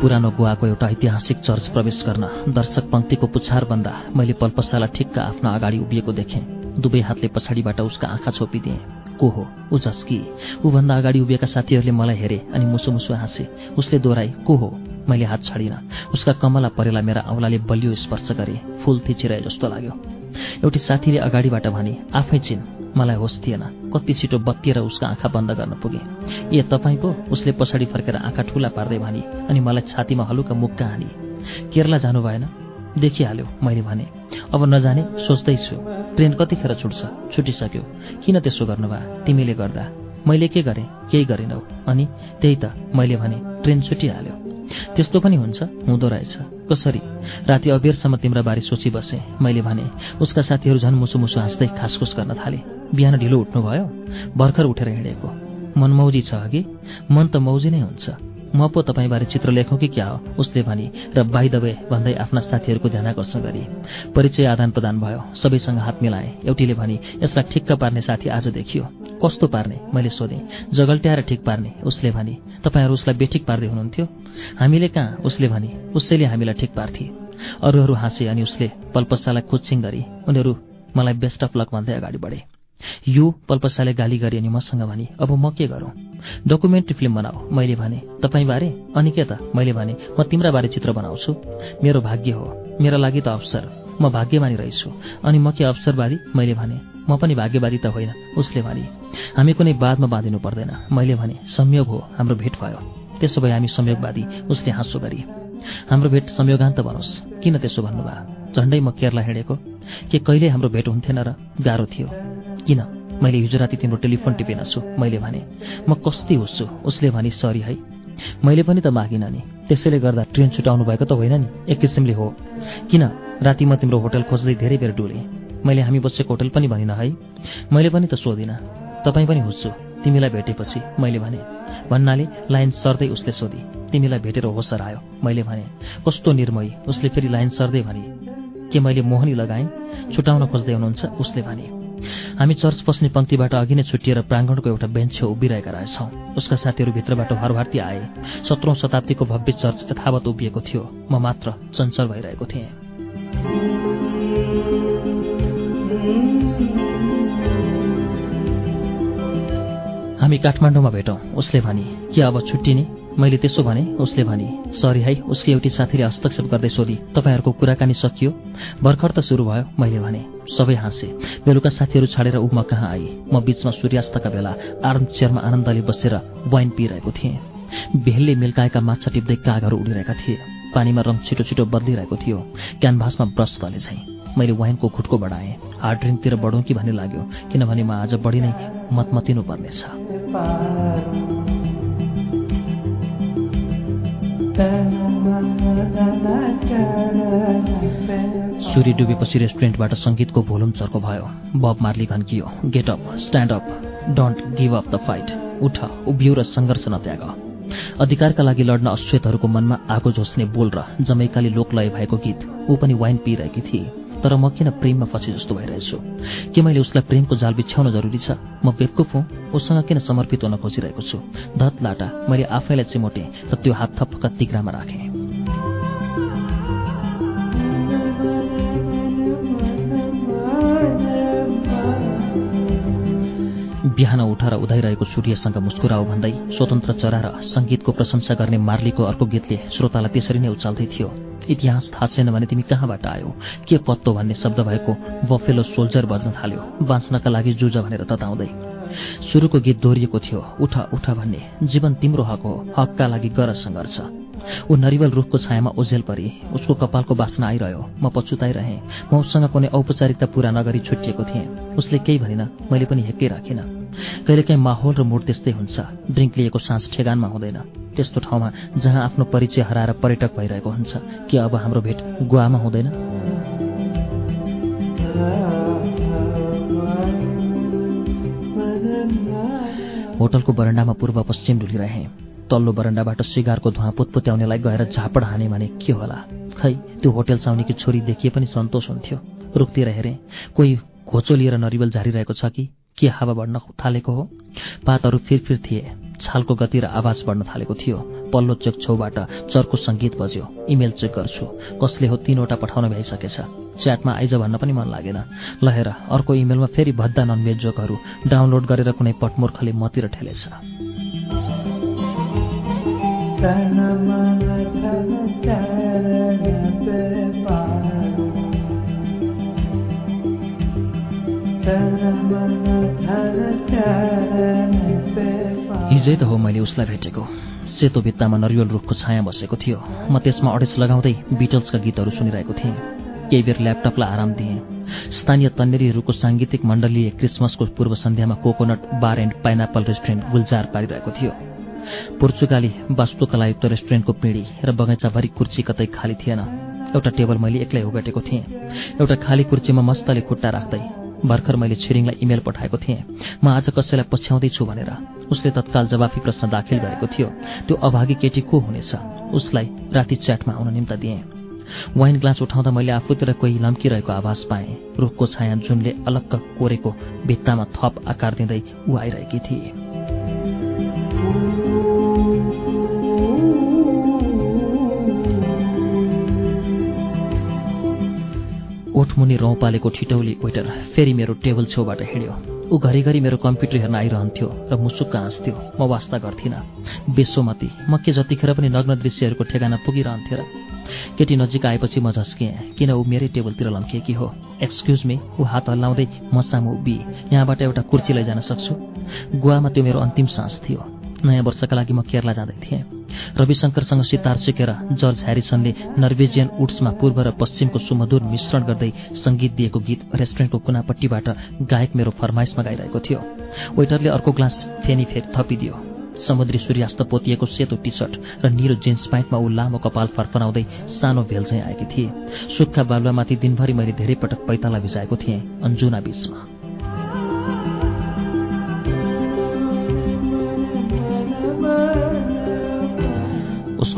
पुरानो गोवाको एउटा ऐतिहासिक चर्च प्रवेश गर्न दर्शक पङ्क्तिको पुछार बन्दा मैले पल्पसाला ठिक्क आफ्नो अगाडि उभिएको देखेँ। दुवै हातले पछाडिबाट उसका आँखा छोपिदिएँ। को हो? ऊ झस्की ऊभन्दा अगाडि उभिएका साथीहरूले मलाई हेरे अनि मुसु मुसु हाँसे। उसले दोहोऱ्याए को हो? मैले हात छाडिनँ। उसका कमला परेला मेरा औँलाले बलियो स्पर्श गरे। फुल थिचिरहे जस्तो लाग्यो। एउटी साथीले अगाडिबाट भने आफै चिन। मलाई होस् थिएन। कति छिटो बत्तिएर उसका आँखा बन्द गर्न पुगे। ए तपाईँ पो उसले पछाडि फर्केर आँखा ठुला पार्दै भने अनि मलाई छातीमा हलुका मुक्का हानी। केरला जानु भएन? देखिहाल्यो मैले भने। अब नजाने सोच्दैछु। ट्रेन कतिखेर छुट्छ? छुटिसक्यो। किन त्यसो गर्नुभयो तिमीले गर्दा। मैले के गरेँ? केही गरेनौ। अनि त्यही त मैले भने ट्रेन छुटिहाल्यो। त्यस्तो पनि हुन्छ। हुँदो रहेछ। कसरी? राति अबेरसम्म तिम्रा बारे बसेँ। मैले भने उसका साथीहरू झन् मुसु मुसु हाँस्दै खासखुस गर्न थाले। बिहान ढिलो उठ्नुभयो भर्खर उठेर हिँडेको। मनमौजी छ अघि मन त मौजी नै हुन्छ। म पो तपाईँबारे चित्र लेखौँ कि क्या हो? उसले भनी र बाई दबे भन्दै आफ्ना साथीहरूको ध्यान आकर्षण गरी परिचय आदान प्रदान भयो। सबैसँग हात मिलाए। एउटीले भनी यसलाई ठिक्क पार्ने साथी आज देखियो। कस्तो पार्ने? मैले सोधेँ। जगल्ट्याएर ठिक पार्ने। उसले भने तपाईँहरू उसलाई बेठिक पार्दै हुनुहुन्थ्यो? हामीले कहाँ? उसले भने उसैले हामीलाई ठिक पार्थे। अरूहरू हाँसे अनि उसले पल्पसालाई खुच्चिङ गरी उनीहरू मलाई बेस्ट अफ लक भन्दै अगाडि बढे। यो पल्पसाले गाली गरे अनि मसँग भने अब म के गरौँ? डकुमेन्ट्री फिल्म बनाऊ। मैले भने तपाईँ बारे अनि के त? मैले भने म तिम्रा बारे चित्र बनाउँछु। मेरो भाग्य हो। मेरा लागि त अवसर। म भाग्यमानी रहेछु। अनि म के अवसरवादी? मैले भने म पनि भाग्यवादी त होइन। उसले भने हामी कुनै बादमा बाँधिनु पर्दैन। मैले भने संयोग हो। हाम्रो भेट भयो। त्यसो भए हामी संयोगवादी। उसले हाँसो गरी हाम्रो भेट संयोगान्त बनोस्। किन त्यसो भन्नुभयो? झन्डै म केरला हिँडेको। के कहिले हाम्रो भेट हुन्थेन र गाह्रो थियो। किन? मैले हिजो राति तिम्रो टेलिफोन टिपेनछु मैले भने। म कस्ती हुन्छु उसले भने सरी है। मैले पनि त मागिनँ नि। त्यसैले गर्दा ट्रेन छुटाउनु भएको त होइन नि। एक किसिमले हो। किन? राति म तिम्रो होटल खोज्दै धेरै बेर डुलेँ। मैले हामी बसेको होटल पनि भनिनँ है। मैले पनि त सोधिनँ। तपाईँ पनि हुन्छु तिमीलाई भेटेपछि मैले भने। भन्नाले लाइन सर्दै उसले सोधी। तिमीलाई भेटेर होसर आयो। मैले भने कस्तो निर्मयी? उसले फेरि लाइन सर्दै भने के मैले मोहनी लगाएँ? छुटाउन खोज्दै हुनुहुन्छ? उसले भने हामी चर्च पस्ने पङ्क्तिबाट अघि नै छुट्टिएर प्राङ्गणको एउटा बेन्च उभिरहेका रहेछौँ। उसका साथीहरू भित्रबाट हरभारती आए। सत्रौँ शताब्दीको भव्य चर्च यथावत उभिएको थियो। म मात्र चञ्चल भइरहेको थिएँ। हामी काठमाडौँमा भेटौँ। उसले भने के अब छुट्टिने? मैले त्यसो भने उसले भने सरी है उसकी एउटी साथीले हस्तक्षेप गर्दै सोधी तपाईँहरूको कुराकानी सकियो? भर्खर त सुरु भयो मैले भने। सबै हाँसे। बेलुका साथीहरू छाडेर ऊ म कहाँ आए म बिचमा सूर्यास्तका बेला आर्म चेयरमा आनन्दले बसेर वाइन पिइरहेको थिएँ। भेलले मिल्काएका माछा टिप्दै कागहरू उडिरहेका थिए। पानीमा रङ छिटो छिटो बदलिरहेको थियो। क्यानभासमा ब्रस तले चाहिँ मैले वाइनको खुट्को बढाएँ। हार्ड ड्रिङ्कतिर बढौँ कि भन्ने लाग्यो किनभने म आज बढी नै मतमतिनु पर्नेछ सूर्य डुबेपछि रेस्टुरेन्टबाट सङ्गीतको भोलुम चर्को भयो। Bob Marley घन्कियो get up stand up don't give up the fight उठ उभियो र सङ्घर्ष नत्याग। अधिकारका लागि लड्न अश्वेतहरूको मनमा आगो झोस्ने बोल र जमैकाली लोकलय भएको गीत ऊ पनि वाइन पिइरहेकी थिए। तर म किन प्रेममा फँसे जस्तो भइरहेछु? के मैले उसलाई प्रेमको जाल बिछ्याउन जरुरी छ? म बेवकुफ हुँ उसँग किन समर्पित हुन खोजिरहेको छु? धत लाटा मैले आफैलाई चिमोटेँ र त्यो हात थपक्क तिग्रामा राखेँ। बिहान उठेर उदाइरहेको सूर्यसँग मुस्कुराउ भन्दै स्वतन्त्र चरा र सङ्गीतको प्रशंसा गर्ने मार्लीको अर्को गीतले श्रोतालाई त्यसरी नै उचाल्दै थियो। इतिहास थाहा छैन भने तिमी कहाँबाट आयो? के पत्तो भन्ने शब्द भएको बफेलो सोल्जर बज्न थाल्यो। बाँच्नका लागि जुझ भनेर तताउँदै। सुरुको गीत दोहोरिएको थियो। उठ उठ भन्ने। जीवन तिम्रो हक हो। हकका लागि गर सङ्घर्ष ऊ नरिवल रुखको छायामा ओझेल परी। उसको कपालको बास्ना आइरह्यो। म पछुताइरहेँ। म उसँग कुनै औपचारिकता पुरा नगरी छुट्टिएको थिएँ। उसले केही भनिन। मैले पनि हेक्कै राखिनँ। कहिलेकाहीँ माहौल र मुड त्यस्तै हुन्छ। ड्रिङ्क लिएको साँझ ठेगानमा हुँदैन। त्यस्तो ठाउँमा जहाँ आफ्नो परिचय हराएर पर्यटक भइरहेको हुन्छ कि अब हाम्रो भेट गोवामा हुँदैन? होटलको बरन्डामा पूर्व पश्चिम डुलिरहेँ तल्लो बरन्डाबाट सिगारको धुवा पुत्पुत्याउनेलाई गएर झापड हाने भने के होला? खै त्यो होटेल चाउनीकी छोरी देखिए पनि सन्तोष हुन्थ्यो। रुखतिर हेरेँ कोही घोचो लिएर नरिवल झारिरहेको छ कि? के हावा बढ्न थालेको हो? पातहरू फिरफिर थिए छालको गति र आवाज बढ्न थालेको थियो। पल्लो चेक छेउबाट चर्को सङ्गीत बज्यो। इमेल चेक गर्छु। कसले हो तिनवटा पठाउन भइसकेछ च्याटमा आइज भन्न पनि मन लागेन। लहेर अर्को इमेलमा फेरि भद्दा ननभेज जोकहरू डाउनलोड गरेर कुनै पटमूर्खले मतिर ठेलेछ। हिजै त हो मैले उसलाई भेटेको। सेतो भित्तामा नरिवल रुखको छाया बसेको थियो। म त्यसमा अडेस लगाउँदै बिटल्सका गीतहरू सुनिरहेको थिएँ। केही बेर ल्यापटपलाई आराम दिएँ। स्थानीय तन्नेरीहरूको साङ्गीतिक मण्डलीय क्रिसमसको पूर्व सन्ध्यामा coconut bar and pineapple restaurant गुल्जार पारिरहेको थियो। पोर्चुगाली वास्तुकलायुक्त रेस्टुरेन्टको पिँढी र बगैँचाभरि कुर्ची कतै खाली थिएन। एउटा टेबल मैले एक्लै ओगटेको थिएँ। एउटा खाली कुर्चीमा मस्तले खुट्टा राख्दै भर्खर मैले छिरिङलाई इमेल पठाएको थिएँ। म आज कसैलाई पछ्याउँदैछु भनेर। उसले तत्काल जवाफी प्रश्न दाखिल गरेको थियो। त्यो अभागी केटी को हुनेछ? उसलाई राति च्याटमा आउन निम्त दिएँ। वाइन ग्लास उठाउँदा मैले आफूतिर कोही लम्किरहेको आभास पाएँ। रुखको छाया जुनले अलक्क कोरेको भित्तामा थप आकार दिँदै ऊ आइरहेकी थिए। ओठमुनि रौँ पालेको ठिटौली वेटर फेरि मेरो टेबल छेउबाट हिँड्यो। ऊ घरिघरि मेरो कम्प्युटर हेर्न आइरहन्थ्यो र मुसुक्क हाँस्थ्यो म वास्ता गर्थिनँ। बेसोमती म के जतिखेर पनि नग्न दृश्यहरूको ठेगाना पुगिरहन्थ्यो र केटी नजिक आएपछि म झस्किएँ किन ऊ मेरै टेबलतिर लम्किएकी हो? एक्सक्युज मी ऊ हात हल्लाउँदै म सामु उभि यहाँबाट एउटा कुर्ची लैजान सक्छु? गुवामा त्यो मेरो अन्तिम सास थियो। नयाँ वर्षका लागि म केरला जाँदै थिएँ। रविशङ्करसँग सितार सिकेर जर्ज ह्यारिसनले नर्वेजियन उड्समा पूर्व र पश्चिमको सुमधुर मिश्रण गर्दै सङ्गीत दिएको गीत रेस्टुरेन्टको कुनापट्टिबाट गायक मेरो फरमाइसमा गाइरहेको थियो। वेटरले अर्को ग्लास फेनी फेरि थपिदियो। समुद्री सूर्यास्त पोतिएको सेतो टी सर्ट र निलो जिन्स प्यान्टमा ऊ लामो कपाल फर्फनाउँदै सानो भेल चाहिँ आएकी थिए। सुक्खा बालुवामाथि दिनभरि मैले धेरै पटक पैताला भिजाएको थिएँ अन्जुना बीचमा।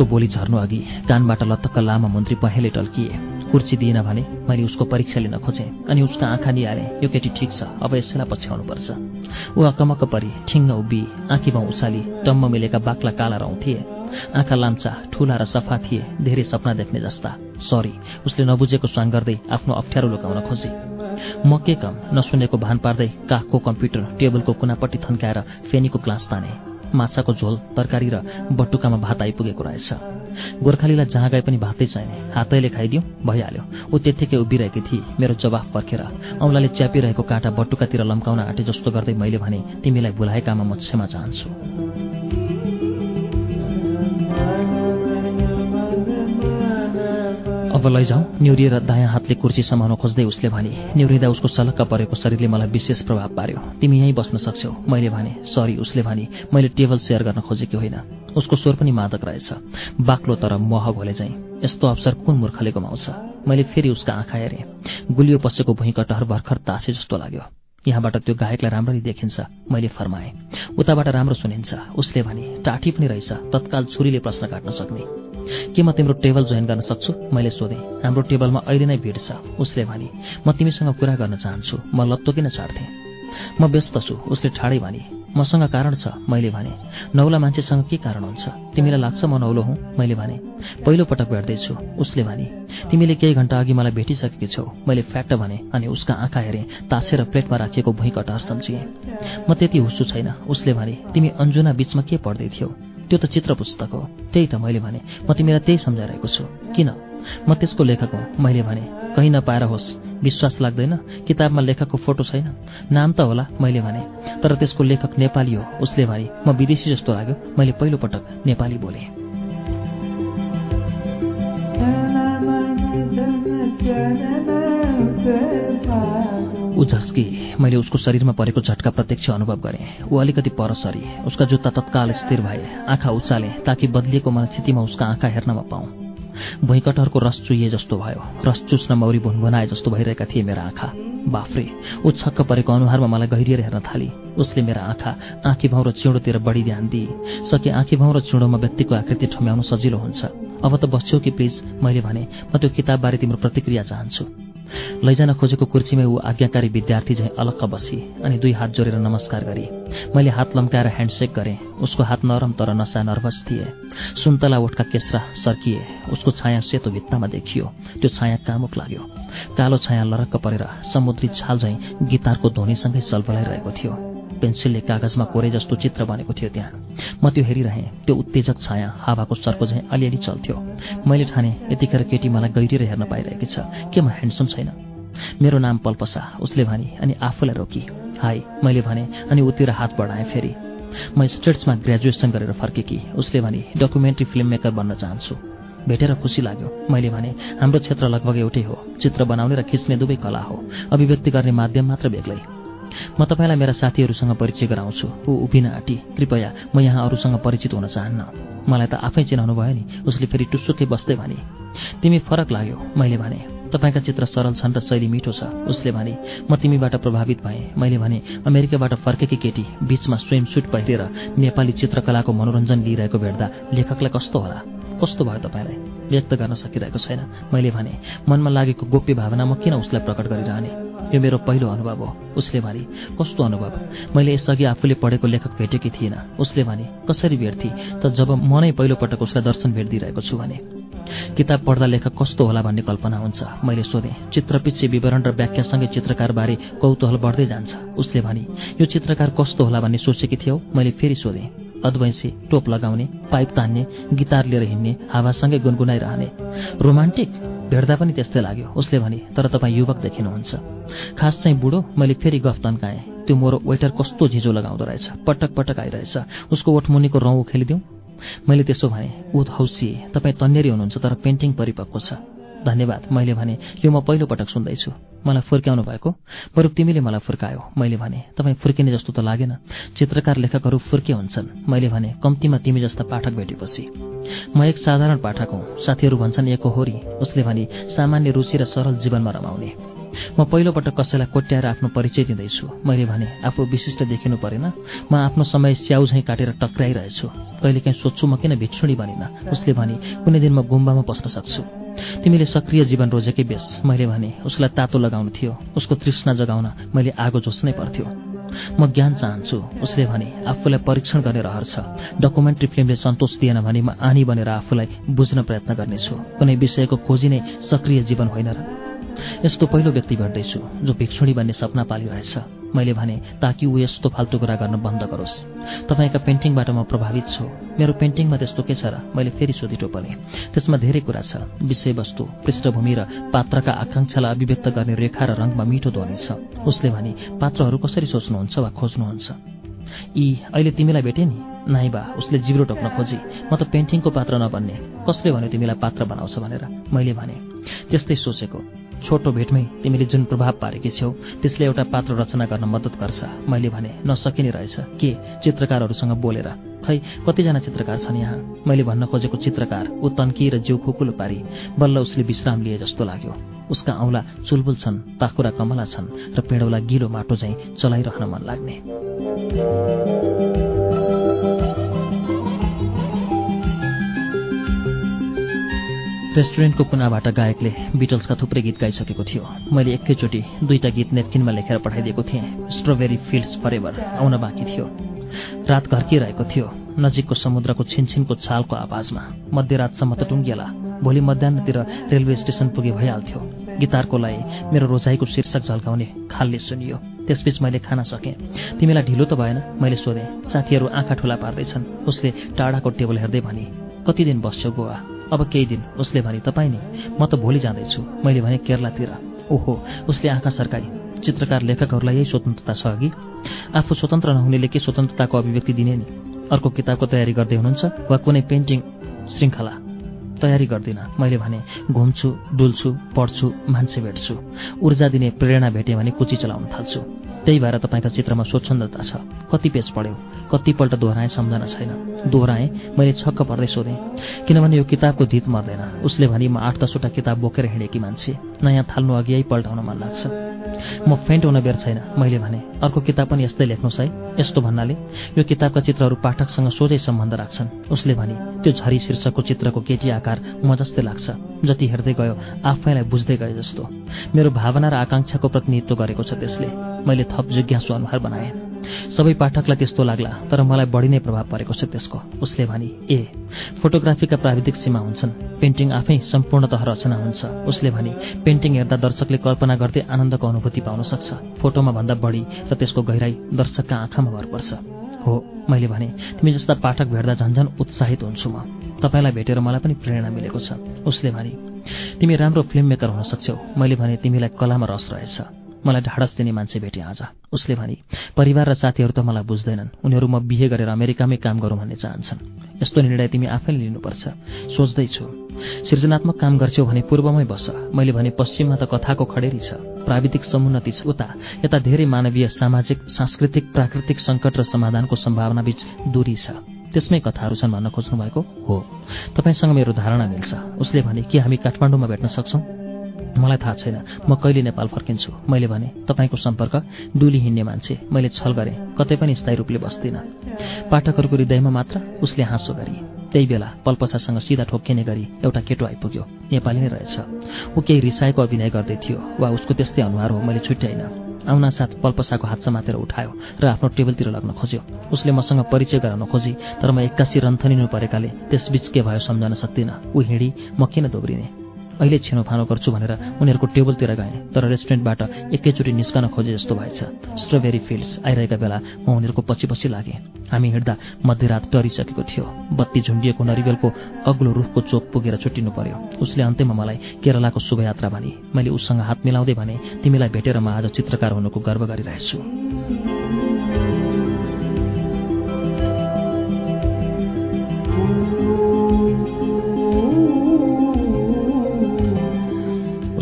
उसको बोली झर्नु अघि कानबाट लतक्क लामा मन्त्री पहेँले टल्किए। कुर्ची दिएन भने मैले उसको परीक्षा लिन खोजेँ अनि उसको आँखा निहालेँ। यो केटी ठिक छ अब यसैलाई पछ्याउनुपर्छ ऊ अकमक्क परी ठिङ्ग उभि आँखीमा उचाली टम्म मिलेका बाक्ला काला रौँ थिए। आँखा लाम्चा ठुला र सफा थिए धेरै सपना देख्ने जस्ता। सरी उसले नबुझेको स्वाङ गर्दै आफ्नो अप्ठ्यारो लुकाउन खोजे। म के कम? नसुनेको भान पार्दै काखको कम्प्युटर टेबलको कुनापट्टि थन्काएर फेनीको क्लास ताने। माछाको झोल तरकारी र बटुकामा भात आइपुगेको रहेछ। गोर्खालीलाई जहाँ गए पनि भातै चाहिने। हातैले खाइदिउँ भइहाल्यो। ऊ त्यत्तिकै उभिरहेकी थिए मेरो जवाफ पर्खेर औँलाले च्यापिरहेको काँटा बटुकातिर लम्काउन आँटे जस्तो गर्दै मैले भने तिमीलाई भुलाएकामा म क्षमा चाहन्छु। अब लैजाउँ। न्युरिएर दायाँ हातले कुर्सी समाउन खोज्दै उसले भने न्युरिँदा उसको सलक्क परेको शरीरले मलाई विशेष प्रभाव पार्यो। तिमी यहीँ बस्न सक्छौ। मैले भने सरी उसले भने मैले टेबल सेयर गर्न खोजेकी होइन। उसको स्वर पनि मादक रहेछ। बाक्लो तर मह घोले चाहिँ। यस्तो अवसर कुन मूर्खले गुमाउँछ? मैले फेरि उसका आँखा हेरेँ। गुलियो पसेको भुइँ कटहर भर्खर तासे जस्तो लाग्यो। यहाँबाट त्यो गायकलाई राम्ररी देखिन्छ मैले फर्माएँ। उताबाट राम्रो सुनिन्छ। उसले भने टाठी पनि रहेछ। तत्काल छुरीले प्रश्न काट्न सक्ने। के म तिम्रो टेबल जोइन गर्न सक्छु? मैले सोधेँ। हाम्रो टेबलमा अहिले नै भिड छ। उसले भने म तिमीसँग कुरा गर्न चाहन्छु। म लत्तो किन छाड्थेँ? म व्यस्त छु। उसले ठाडै भने मसँग कारण छ। मैले भने नौला मान्छेसँग के कारण हुन्छ? तिमीलाई लाग्छ म नौलो हुँ? मैले भने पहिलो पटक भेट्दैछु। उसले भने तिमीले केही घन्टा अघि मलाई भेटिसकेकी छौ। मैले फ्याक्ट भने अनि उसका आँखा हेरेँ तासेर प्लेटमा राखिएको भुइँ कटार सम्झिएँ म त्यति हुस्सु छैन। उसले भने तिमी अन्जुना बिचमा के पढ्दै थियौ? त्यो त चित्र पुस्तक हो। त्यही त मैले भने म तिमीलाई त्यही सम्झाइरहेको छु। किन? म त्यसको लेखक हुँ। मैले भने कहीँ नपाएर होस् विश्वास लाग्दैन। किताबमा लेखकको फोटो छैन। नाम त होला मैले भने। तर त्यसको लेखक नेपाली हो। उसले भने म विदेशी जस्तो लाग्यो। मैले पहिलोपटक नेपाली बोलेँ। ऊ झस्की मैले उसको शरीरमा परेको झट्का प्रत्यक्ष अनुभव गरेँ। ऊ अलिकति पर सरी। उसका जुत्ता तत्काल स्थिर भए। आँखा उचाले ताकि बदलिएको मनस्थितिमा उसका आँखा हेर्नमा पाऊँ। भुइँकटहरको रस चुइए जस्तो भयो। रस चुस्न मौरी भुनभुनाए जस्तो भइरहेका थिए मेरा आँखा। बाफ्रे ऊ छक्क परेको अनुहारमा मलाई गहिरिएर हेर्न थाली। उसले मेरा आँखा आँखी भाउ र चिउँडोतिर बढी ध्यान दिए। सके आँखी भाउ र चिउँडोमा व्यक्तिको आकृति ठम्याउनु सजिलो हुन्छ। अब त बस्छौ कि प्लिज? मैले भने म त्यो किताबबारे तिम्रो प्रतिक्रिया चाहन्छु। लैजान खोजेको कुर्चीमै ऊ आज्ञाकारी विद्यार्थी झैँ अलक्क बसी अनि दुई हात जोडेर नमस्कार गरे मैले हात लम्काएर ह्यान्डसेक गरेँ। उसको हात नरम तर नसा नर्भस थिए। सुन्तला ओठका केस्रा सर्किए। उसको छाया सेतो भित्तामा देखियो। त्यो छाया कामुक लाग्यो। कालो छाया लरक्क परेर समुद्री छाल झैँ गितारको ध्वनिसँगै सलबलाइरहेको थियो। पेन्सिलले कागजमा कोरे जस्तो चित्र बनेको थियो त्यहाँ। म त्यो हेरिरहेँ त्यो उत्तेजक छाया हावाको सर्को झैँ अलिअलि चल्थ्यो। मैले ठाने यतिखेर केटी मलाई गहिरिएर हेर्न पाइरहेकी छ। के म ह्यान्डसम छैन? मेरो नाम पल्पसा उसले भने अनि आफूलाई रोकी। हाई मैले भने अनि उतिर हात बढाएँ फेरि। म स्टेट्समा ग्रेजुएसन गरेर फर्केकी। उसले भने डकुमेन्ट्री फिल्म मेकर बन्न चाहन्छु। भेटेर खुसी लाग्यो। मैले भने हाम्रो क्षेत्र लगभग एउटै हो। चित्र बनाउने र खिच्ने दुवै कला हो। अभिव्यक्ति गर्ने माध्यम मात्र बेग्लै। म तपाईँलाई मेरा साथीहरूसँग परिचय गराउँछु। ऊ उभिन आँटी कृपया म यहाँ अरूसँग परिचित हुन चाहन्न। मलाई त आफै चिनाउनु भयो नि उसले फेरि टुसुकै बस्दै भने। तिमी फरक लाग्यो मैले भने। तपाईँका चित्र सरल छन् र शैली मिठो छ उसले भने। म तिमीबाट प्रभावित भएँ मैले भने। अमेरिकाबाट फर्केकी केटी बीचमा स्विम सुट पहिरेर नेपाली चित्रकलाको मनोरञ्जन लिइरहेको भेट्दा लेखकलाई कस्तो होला? कस्तो भयो तपाईँलाई? व्यक्त गर्न सकिरहेको छैन। मैले भने मनमा लागेको गोप्य भावना म किन उसलाई प्रकट गरिरहने? यो मेरो पहिलो अनुभव हो। उसले भने कस्तो अनुभव? मैले यसअघि आफूले पढेको लेखक भेटेकी थिइनँ। उसले भने कसरी भेट्थे? त जब म नै पहिलोपटक उसलाई दर्शन भेटिदिइरहेको छु भने। किताब पढ्दा लेखक कस्तो होला भन्ने कल्पना हुन्छ? मैले सोधेँ चित्रपिच्छे विवरण र व्याख्यासँगै चित्रकारबारे कौतूहल बढ्दै जान्छ। उसले भने यो चित्रकार कस्तो होला भन्ने सोचेकी थियौ? मैले फेरि सोधेँ अद्वैंसी टोप लगाउने पाइप तान्ने गिटार लिएर हिँड्ने हावासँगै गुनगुनाइरहने। रोमान्टिक भेट्दा पनि त्यस्तै लाग्यो। उसले भने तर तपाईँ युवक देखिनुहुन्छ। खास चाहिँ बुढो मैले फेरि गफ तन्काएँ। त्यो मोरो वेटर कस्तो झिजो लगाउँदो रहेछ। पटक पटक आइरहेछ। उसको ओठमुनिको रौँ खेलिदिउँ मैले त्यसो भने ऊ हौसिए तपाईँ तन्नेरी हुनुहुन्छ तर पेन्टिङ परिपक्व छ। धन्यवाद। मैले भने यो म पहिलोपटक सुन्दैछु। मलाई फुर्क्याउनु भएको। बरु तिमीले मलाई फुर्कायो। मैले भने तपाईँ फुर्किने जस्तो त लागेन। चित्रकार लेखकहरू फुर्के हुन्छन्। मैले भने कम्तीमा तिमी जस्ता पाठक भेटेपछि। म एक साधारण पाठक हुँ। साथीहरू भन्छन् एकोहोरी उसले भने सामान्य रुचि र सरल जीवनमा रमाउने। म पहिलोपटक कसैलाई कोट्याएर आफ्नो परिचय दिँदैछु। मैले भने आफू विशिष्ट देखिनु परेन। म आफ्नो समय स्याउ झैँ काटेर टक्राइरहेछु। कहिलेकाहीँ सोध्छु म किन भिक्षुणी बनिन? उसले भने कुनै दिन म गुम्बामा पस्न सक्छु। तिमीले सक्रिय जीवन रोजेकै बेस। मैले भने उसलाई तातो लगाउनु थियो। उसको तृष्णा जगाउन मैले आगो जोस्नै पर्थ्यो। म ज्ञान चाहन्छु। उसले भने आफूलाई परीक्षण गर्ने रहर छ। डकुमेन्ट्री फिल्मले सन्तोष दिएन भने म आनी बनेर आफूलाई बुझ्न प्रयत्न गर्नेछु। कुनै विषयको खोजी नै सक्रिय जीवन होइन र यस्तो पहिलो व्यक्ति भेट्दैछु जो भिक्षुणी बन्ने सपना पालिरहेछ। मैले भने ताकि ऊ यस्तो फाल्तु कुरा गर्न बन्द गरोस्। तपाईँका पेन्टिङबाट म प्रभावित छु। मेरो पेन्टिङमा त्यस्तो के छ र? मैले फेरि सोधि टोपने त्यसमा धेरै कुरा छ। विषयवस्तु पृष्ठभूमि र पात्रका आकाङ्क्षालाई अभिव्यक्त गर्ने रेखा र रङमा मिठो ध्वनि छ। उसले भने पात्रहरू कसरी सोच्नुहुन्छ वा खोज्नुहुन्छ? यी अहिले तिमीलाई भेटे नि? नाइ बा उसले जिब्रो टोक्न खोजी। म त पेन्टिङको पात्र नबन्ने। कसले भन्यो तिमीलाई पात्र बनाउँछ भनेर? मैले भने त्यस्तै सोचेको। छोटो भेटमै तिमीले जुन प्रभाव पारेकी छेउ त्यसले एउटा पात्र रचना गर्न मद्दत गर्छ। मैले भने नसकिने रहेछ। के? चित्रकारहरूसँग बोलेर। खै कतिजना चित्रकार छन् यहाँ? मैले भन्न खोजेको चित्रकार ऊ तन्की र जिउ खुकुलो पारी। बल्ल उसले विश्राम लिए जस्तो लाग्यो। उसका औँला चुलबुल छन् पाखुरा कमला छन् र पेडौला गिलो माटो झैँ चलाइरहन मन लाग्ने। रेस्टुरेन्टको कुनाबाट गायकले बिटल्सका थुप्रै गीत गाइसकेको थियो। मैले एकैचोटि दुईटा गीत नेपकिनमा लेखेर पठाइदिएको थिएँ। स्ट्रबेरी फिल्ड्स फरेभर आउन बाँकी थियो। रात घर्किरहेको थियो नजिकको समुद्रको छिनछिनको छालको आवाजमा। मध्यरातसम्म त टुङ्गिएला। भोलि मध्याहतिर रेलवे स्टेसन पुगे भइहाल्थ्यो। गिटारको लागि मेरो रोजाइको शीर्षक झल्काउने खालले सुनियो। त्यसबीच मैले खाना सकेँ। तिमीलाई ढिलो त भएन मैले सोधेँ। साथीहरू आँखा ठुला पार्दैछन्। उसले टाढाको टेबल हेर्दै भने कति दिन बस्छौ गोवा? अब केही दिन उसले भने तपाईँ नि म त भोलि जाँदैछु। मैले भने केरलातिर। ओहो उसले आँखा सर्काई। चित्रकार लेखकहरूलाई यही स्वतन्त्रता छ अघि। आफू स्वतन्त्र नहुनेले के स्वतन्त्रताको अभिव्यक्ति दिने नि? अर्को किताबको तयारी गर्दै हुनुहुन्छ वा कुनै पेन्टिङ श्रृङ्खला? तयारी गर्दिनँ। मैले भने घुम्छु डुल्छु पढ्छु मान्छे भेट्छु। ऊर्जा दिने प्रेरणा भेटेँ भने कुची चलाउन थाल्छु। त्यही भएर तपाईँका चित्रमा स्वच्छन्दता छ। कति पेज पढ्यो? कतिपल्ट दोहोऱ्याएँ सम्झना छैन। दोहोऱ्याएँ मैले छक्क पर्दै सोधेँ किनभने यो किताबको धित मर्दैन। उसले भने म आठ दसवटा किताब बोकेर हिँडेकी मान्छे। नयाँ थाल्नु अघि यही पल्टाउन मन लाग्छ। म फेन्ट हुन बेर छैन। मैले भने अर्को किताब पनि यस्तै लेख्नुहोस् है। यस्तो भन्नाले यो किताबका चित्रहरू पाठकसँग सोझै सम्बन्ध राख्छन्। उसले भने त्यो झरी शीर्षकको चित्रको केटी आकार म जस्तै लाग्छ। जति हेर्दै गयो आफैलाई बुझ्दै गए जस्तो। मेरो भावना र आकाङ्क्षाको प्रतिनिधित्व गरेको छ त्यसले। मैले थप जिज्ञासु अनुहार बनाएँ। सबै पाठकलाई त्यस्तो लाग्ला तर मलाई बढी नै प्रभाव परेको छ त्यसको। उसले भने ए फोटोग्राफीका प्राविधिक सीमा हुन्छन् पेन्टिङ आफै सम्पूर्णतः रचना हुन्छ। उसले भने पेन्टिङ हेर्दा दर्शकले कल्पना गर्दै आनन्दको अनुभूति पाउन सक्छ। फोटोमा भन्दा बढी र त्यसको गहिराई दर्शकका आँखामा भर पर्छ। हो मैले भने तिमी जस्ता पाठक भेट्दा झन्झन उत्साहित हुन्छु म। तपाईँलाई भेटेर मलाई पनि प्रेरणा मिलेको छ। उसले भने तिमी राम्रो फिल्म मेकर हुन सक्छौ। मैले भने तिमीलाई कलामा रस रहेछ। मलाई ढाडस दिने मान्छे भेटेँ आज। उसले भने परिवार र साथीहरू त मलाई बुझ्दैनन्। उनीहरू म बिहे गरेर अमेरिकामै काम गरौँ भन्ने चाहन्छन्। यस्तो निर्णय तिमी आफैले लिनुपर्छ। सोच्दैछु। सृजनात्मक काम गर्छौ भने पूर्वमै बस। मैले भने पश्चिममा त कथाको खडेरी छ। प्राविधिक समुन्नति छ। उता यता धेरै मानवीय सामाजिक सांस्कृतिक प्राकृतिक सङ्कट र समाधानको सम्भावनाबीच दूरी छ। त्यसमै कथाहरू छन् भन्न खोज्नु भएको हो। तपाईँसँग मेरो धारणा मिल्छ। उसले भने के हामी काठमाडौँमा भेट्न सक्छौँ? मलाई थाहा छैन। म कहिले नेपाल फर्किन्छु? मैले भने तपाईँको सम्पर्क डुली हिँड्ने मान्छे। मैले छल गरेँ। कतै पनि स्थायी रूपले बस्दिनँ। पाठकहरूको हृदयमा मात्र उसले हाँसो गरी। त्यही बेला पल्पसासँग सिधा ठोक्किने गरी एउटा केटो आइपुग्यो। नेपाली नै रहेछ। ऊ केही रिसाएको अभिनय गर्दै थियो वा उसको त्यस्तै अनुहार हो मैले छुट्याइनँ। आउनासाथ पल्पसाको हात समातेर उठायो र आफ्नो टेबलतिर लग्न खोज्यो। उसले मसँग परिचय गराउन खोजी तर म एक्कासी रन्थनिनु परेकाले त्यसबीच के भयो सम्झन सक्दिनँ। ऊ हिँडी म किन दोब्रिने अहिले छिनोफानो गर्छु भनेर उनीहरूको टेबलतिर गएँ तर रेस्टुरेन्टबाट एकैचोटि निस्कन खोजे जस्तो भएछ। स्ट्रबेरी फिल्ड्स आइरहेका बेला म उनीहरूको पछि पछि लागेँ। हामी हिँड्दा मध्यरात डरिसकेको थियो। बत्ती झुन्डिएको नरिवेलको अग्लो रुखको चोक पुगेर छुट्टिनु पर्यो। उसले अन्त्यमा मलाई केरलाको शुभयात्रा भने मैले उसँग हात मिलाउँदै भने तिमीलाई भेटेर म आज चित्रकार हुनुको गर्व गरिरहेछु।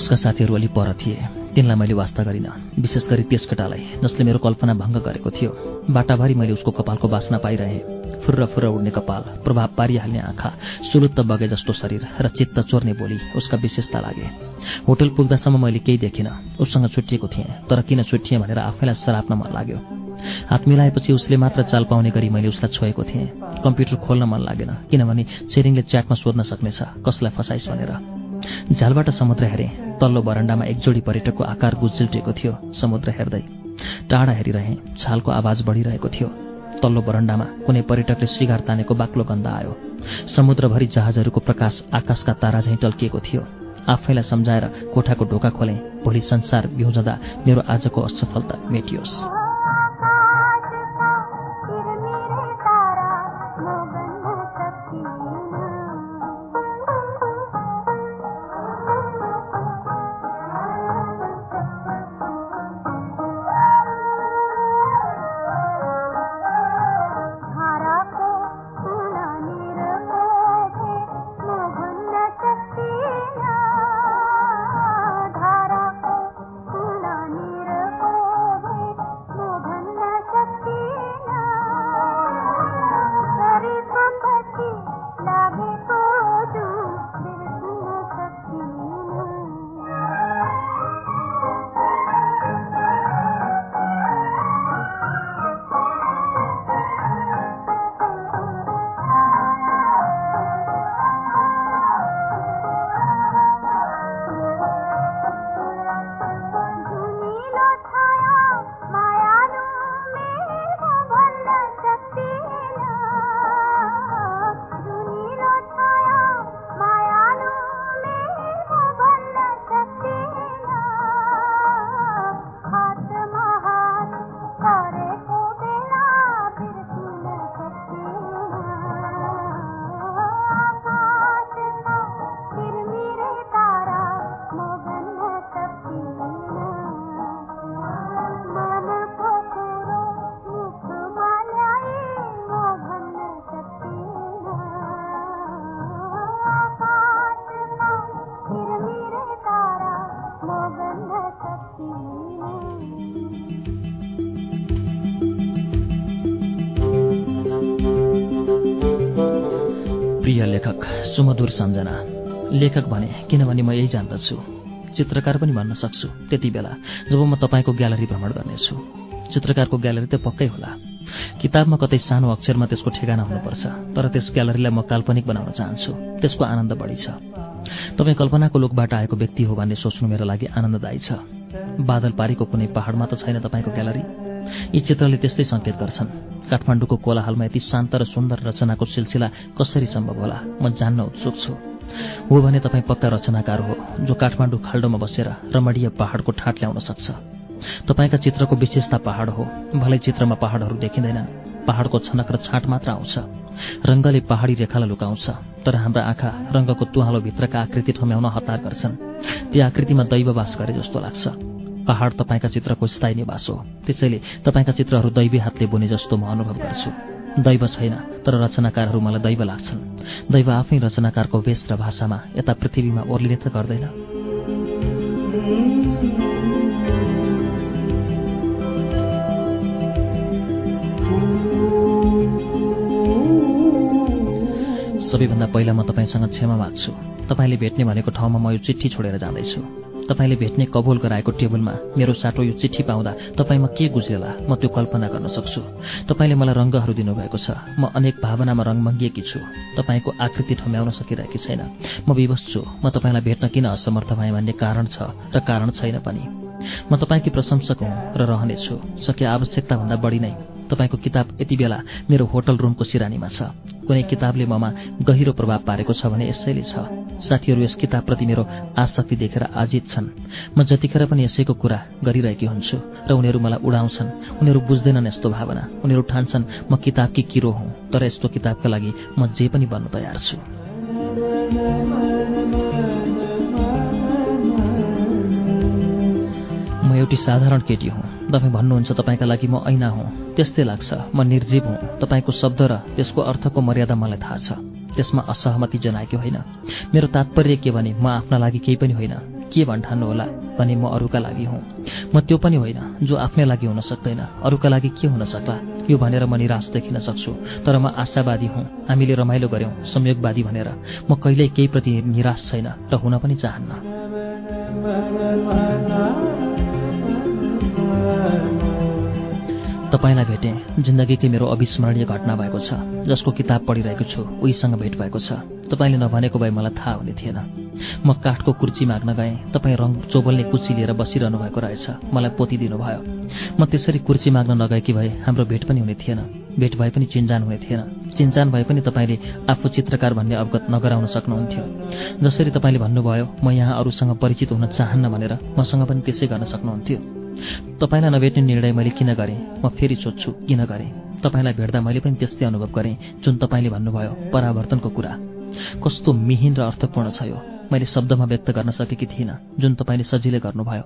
उसका साथीहरू अलि पर थिए। तिनलाई मैले वास्ता गरिनँ विशेष गरी त्यस केटालाई जसले मेरो कल्पना भङ्ग गरेको थियो। बाटाभरि मैले उसको कपालको बास्ना पाइरहेँ। फुर्र फुर्र उड्ने कपाल प्रभाव पारिहाल्ने आँखा सुलुत्त बगे जस्तो शरीर र चित्त चोर्ने बोली उसका विशेषता लागे। होटल पुग्दासम्म मैले केही देखिनँ उसँग छुट्टिएको थिएँ तर किन छुट्टिएँ भनेर आफैलाई सराप्न मन लाग्यो। हात मिलाएपछि उसले मात्र चाल पाउने गरी मैले उसलाई छोएको थिएँ। कम्प्युटर खोल्न मन लागेन किनभने चेरिङले च्याटमा सोध्न सक्नेछ कसलाई फसाइस् भनेर। झ्यालबाट समुद्र हेरेँ तल्लो बरन्डामा एक जोडी पर्यटकको आकार गुज्जिल्टिएको थियो समुद्र हेर्दै। टाढा हेरिरहे छालको आवाज बढिरहेको थियो। तल्लो बरन्डामा कुनै पर्यटकले सिगार तानेको बाक्लो गन्ध आयो। समुद्रभरि जहाजहरूको प्रकाश आकाशका तारा झैँ टल्किएको थियो। आफैलाई सम्झाएर कोठाको ढोका खोलेँ भोलि संसार बिउजँदा मेरो आजको असफलता मेटियोस्। सुमधुर सम्झना। लेखक भने किनभने म यही जान्दछु। चित्रकार पनि भन्न सक्छु त्यति बेला जब म तपाईँको ग्यालरी भ्रमण गर्नेछु। चित्रकारको ग्यालरी त पक्कै होला। किताबमा कतै सानो अक्षरमा त्यसको ठेगाना हुनुपर्छ तर त्यस ग्यालरीलाई म काल्पनिक बनाउन चाहन्छु। त्यसको आनन्द बढी छ। तपाईँ कल्पनाको लोकबाट आएको व्यक्ति हो भन्ने सोच्नु मेरो लागि आनन्ददायी छ। बादल पारीको कुनै पहाडमा त छैन तपाईँको ग्यालरी? यी चित्रले त्यस्तै सङ्केत गर्छन्। काठमाडौँको कोलाहालमा यति शान्त र सुन्दर रचनाको सिलसिला कसरी सम्भव होला? म जान्न उत्सुक छु। हो भने तपाईँ पक्का रचनाकार हो जो काठमाडौँ खाल्डोमा बसेर रमणीय पहाडको ठाट ल्याउन सक्छ। तपाईँका चित्रको विशेषता पहाड हो भलै चित्रमा पहाडहरू देखिँदैनन्। पहाडको छनक र छाँट मात्र आउँछ। रङ्गले पहाडी रेखालाई लुकाउँछ तर हाम्रा आँखा रङ्गको तुहालो भित्रका आकृति ठम्याउन हतार गर्छन्। ती आकृतिमा दैव बास गरे जस्तो लाग्छ। पहाड तपाईँका चित्रको स्थायी निवास हो। त्यसैले तपाईँका चित्रहरू दैवी हातले बुने जस्तो म अनुभव गर्छु। दैव छैन तर रचनाकारहरू मलाई दैव लाग्छन्। दैव आफै रचनाकारको वेश र भाषामा यता पृथ्वीमा ओर्लिने त गर्दैन। सबैभन्दा पहिला म तपाईँसँग क्षमा माग्छु। तपाईँले भेट्ने भनेको ठाउँमा म यो चिठी छोडेर जाँदैछु। तपाईँले भेट्ने कबोल गराएको टेबलमा मेरो साटो यो चिठी पाउँदा तपाईँमा के गुजेला म त्यो कल्पना गर्न सक्छु। तपाईँले मलाई रङ्गहरू दिनुभएको छ। म अनेक भावनामा रङ मङ्गिएकी छु। तपाईँको आकृति ठम्याउन सकिरहेकी छैन। म विवश छु। म तपाईँलाई भेट्न किन असमर्थ भएँ भन्ने कारण छ र कारण छैन पनि। म तपाईँकी प्रशंसक हुँ र रहनेछु सके आवश्यकताभन्दा बढी नै तपाईँको किताब यति बेला मेरो होटल रुमको सिरानीमा छ। कुनै किताबले ममा गहिरो प्रभाव पारेको छ भने यसैले छ। साथीहरू यस किताबप्रति मेरो आसक्ति देखेर आजित छन्। म जतिखेर पनि यसैको कुरा गरिरहेकी हुन्छु र उनीहरू मलाई उडाउँछन् उनीहरू बुझ्दैनन् यस्तो भावना उनीहरू ठान्छन् म किताबकी किरो हुँ तर यस्तो किताबका लागि म जे पनि बन्न तयार छु। म एउटी साधारण केटी हुँ। तपाईँ भन्नुहुन्छ तपाईँका लागि म ऐना हुँ। त्यस्तै लाग्छ। म निर्जीव हुँ। तपाईँको शब्द र त्यसको अर्थको मर्यादा मलाई थाहा छ। त्यसमा असहमति जनाएको होइन। मेरो तात्पर्य के भने म आफ्ना लागि केही पनि होइन। के भन्ठान्नु होला भने म अरूका लागि हुँ। म त्यो पनि होइन जो आफ्नै लागि हुन सक्दैन। अरूका लागि के हुन सक्ला? यो भनेर म निराश देखिन सक्छु। तर म आशावादी हुँ। हामीले रमाइलो गऱ्यौँ संयोगवादी भनेर। म कहिल्यै केही प्रति निराश छैन र हुन पनि चाहन्न। तपाईँलाई भेटेँ। जिन्दगीकै मेरो अविस्मरणीय घटना भएको छ जसको किताब पढिरहेको छु उहीसँग भेट भएको छ। तपाईँले नभनेको भए मलाई थाहा हुने थिएन। म काठको कुर्ची माग्न गएँ। तपाईँ रङ चोबल्ने कुर्ची लिएर बसिरहनु भएको रहेछ। मलाई पोतिदिनु भयो म त्यसरी कुर्ची माग्न नगएकी भए हाम्रो भेट पनि हुने थिएन। भेट भए पनि चिन्जान हुने थिएन। चिन्जान भए पनि तपाईँले आफू चित्रकार भन्ने अवगत नगराउन सक्नुहुन्थ्यो। जसरी तपाईँले भन्नुभयो म यहाँ अरूसँग परिचित हुन चाहन्न भनेर मसँग पनि त्यसै गर्न सक्नुहुन्थ्यो। तपाईँलाई नभेट्ने निर्णय मैले किन गरेँ? म फेरि सोध्छु किन गरेँ? तपाईँलाई भेट्दा मैले पनि त्यस्तै अनुभव गरेँ जुन तपाईँले भन्नुभयो परावर्तनको कुरा। कस्तो मिहिन र अर्थपूर्ण छ यो। मैले शब्दमा व्यक्त गर्न सकेकी थिइनँ जुन तपाईँले सजिलै गर्नुभयो।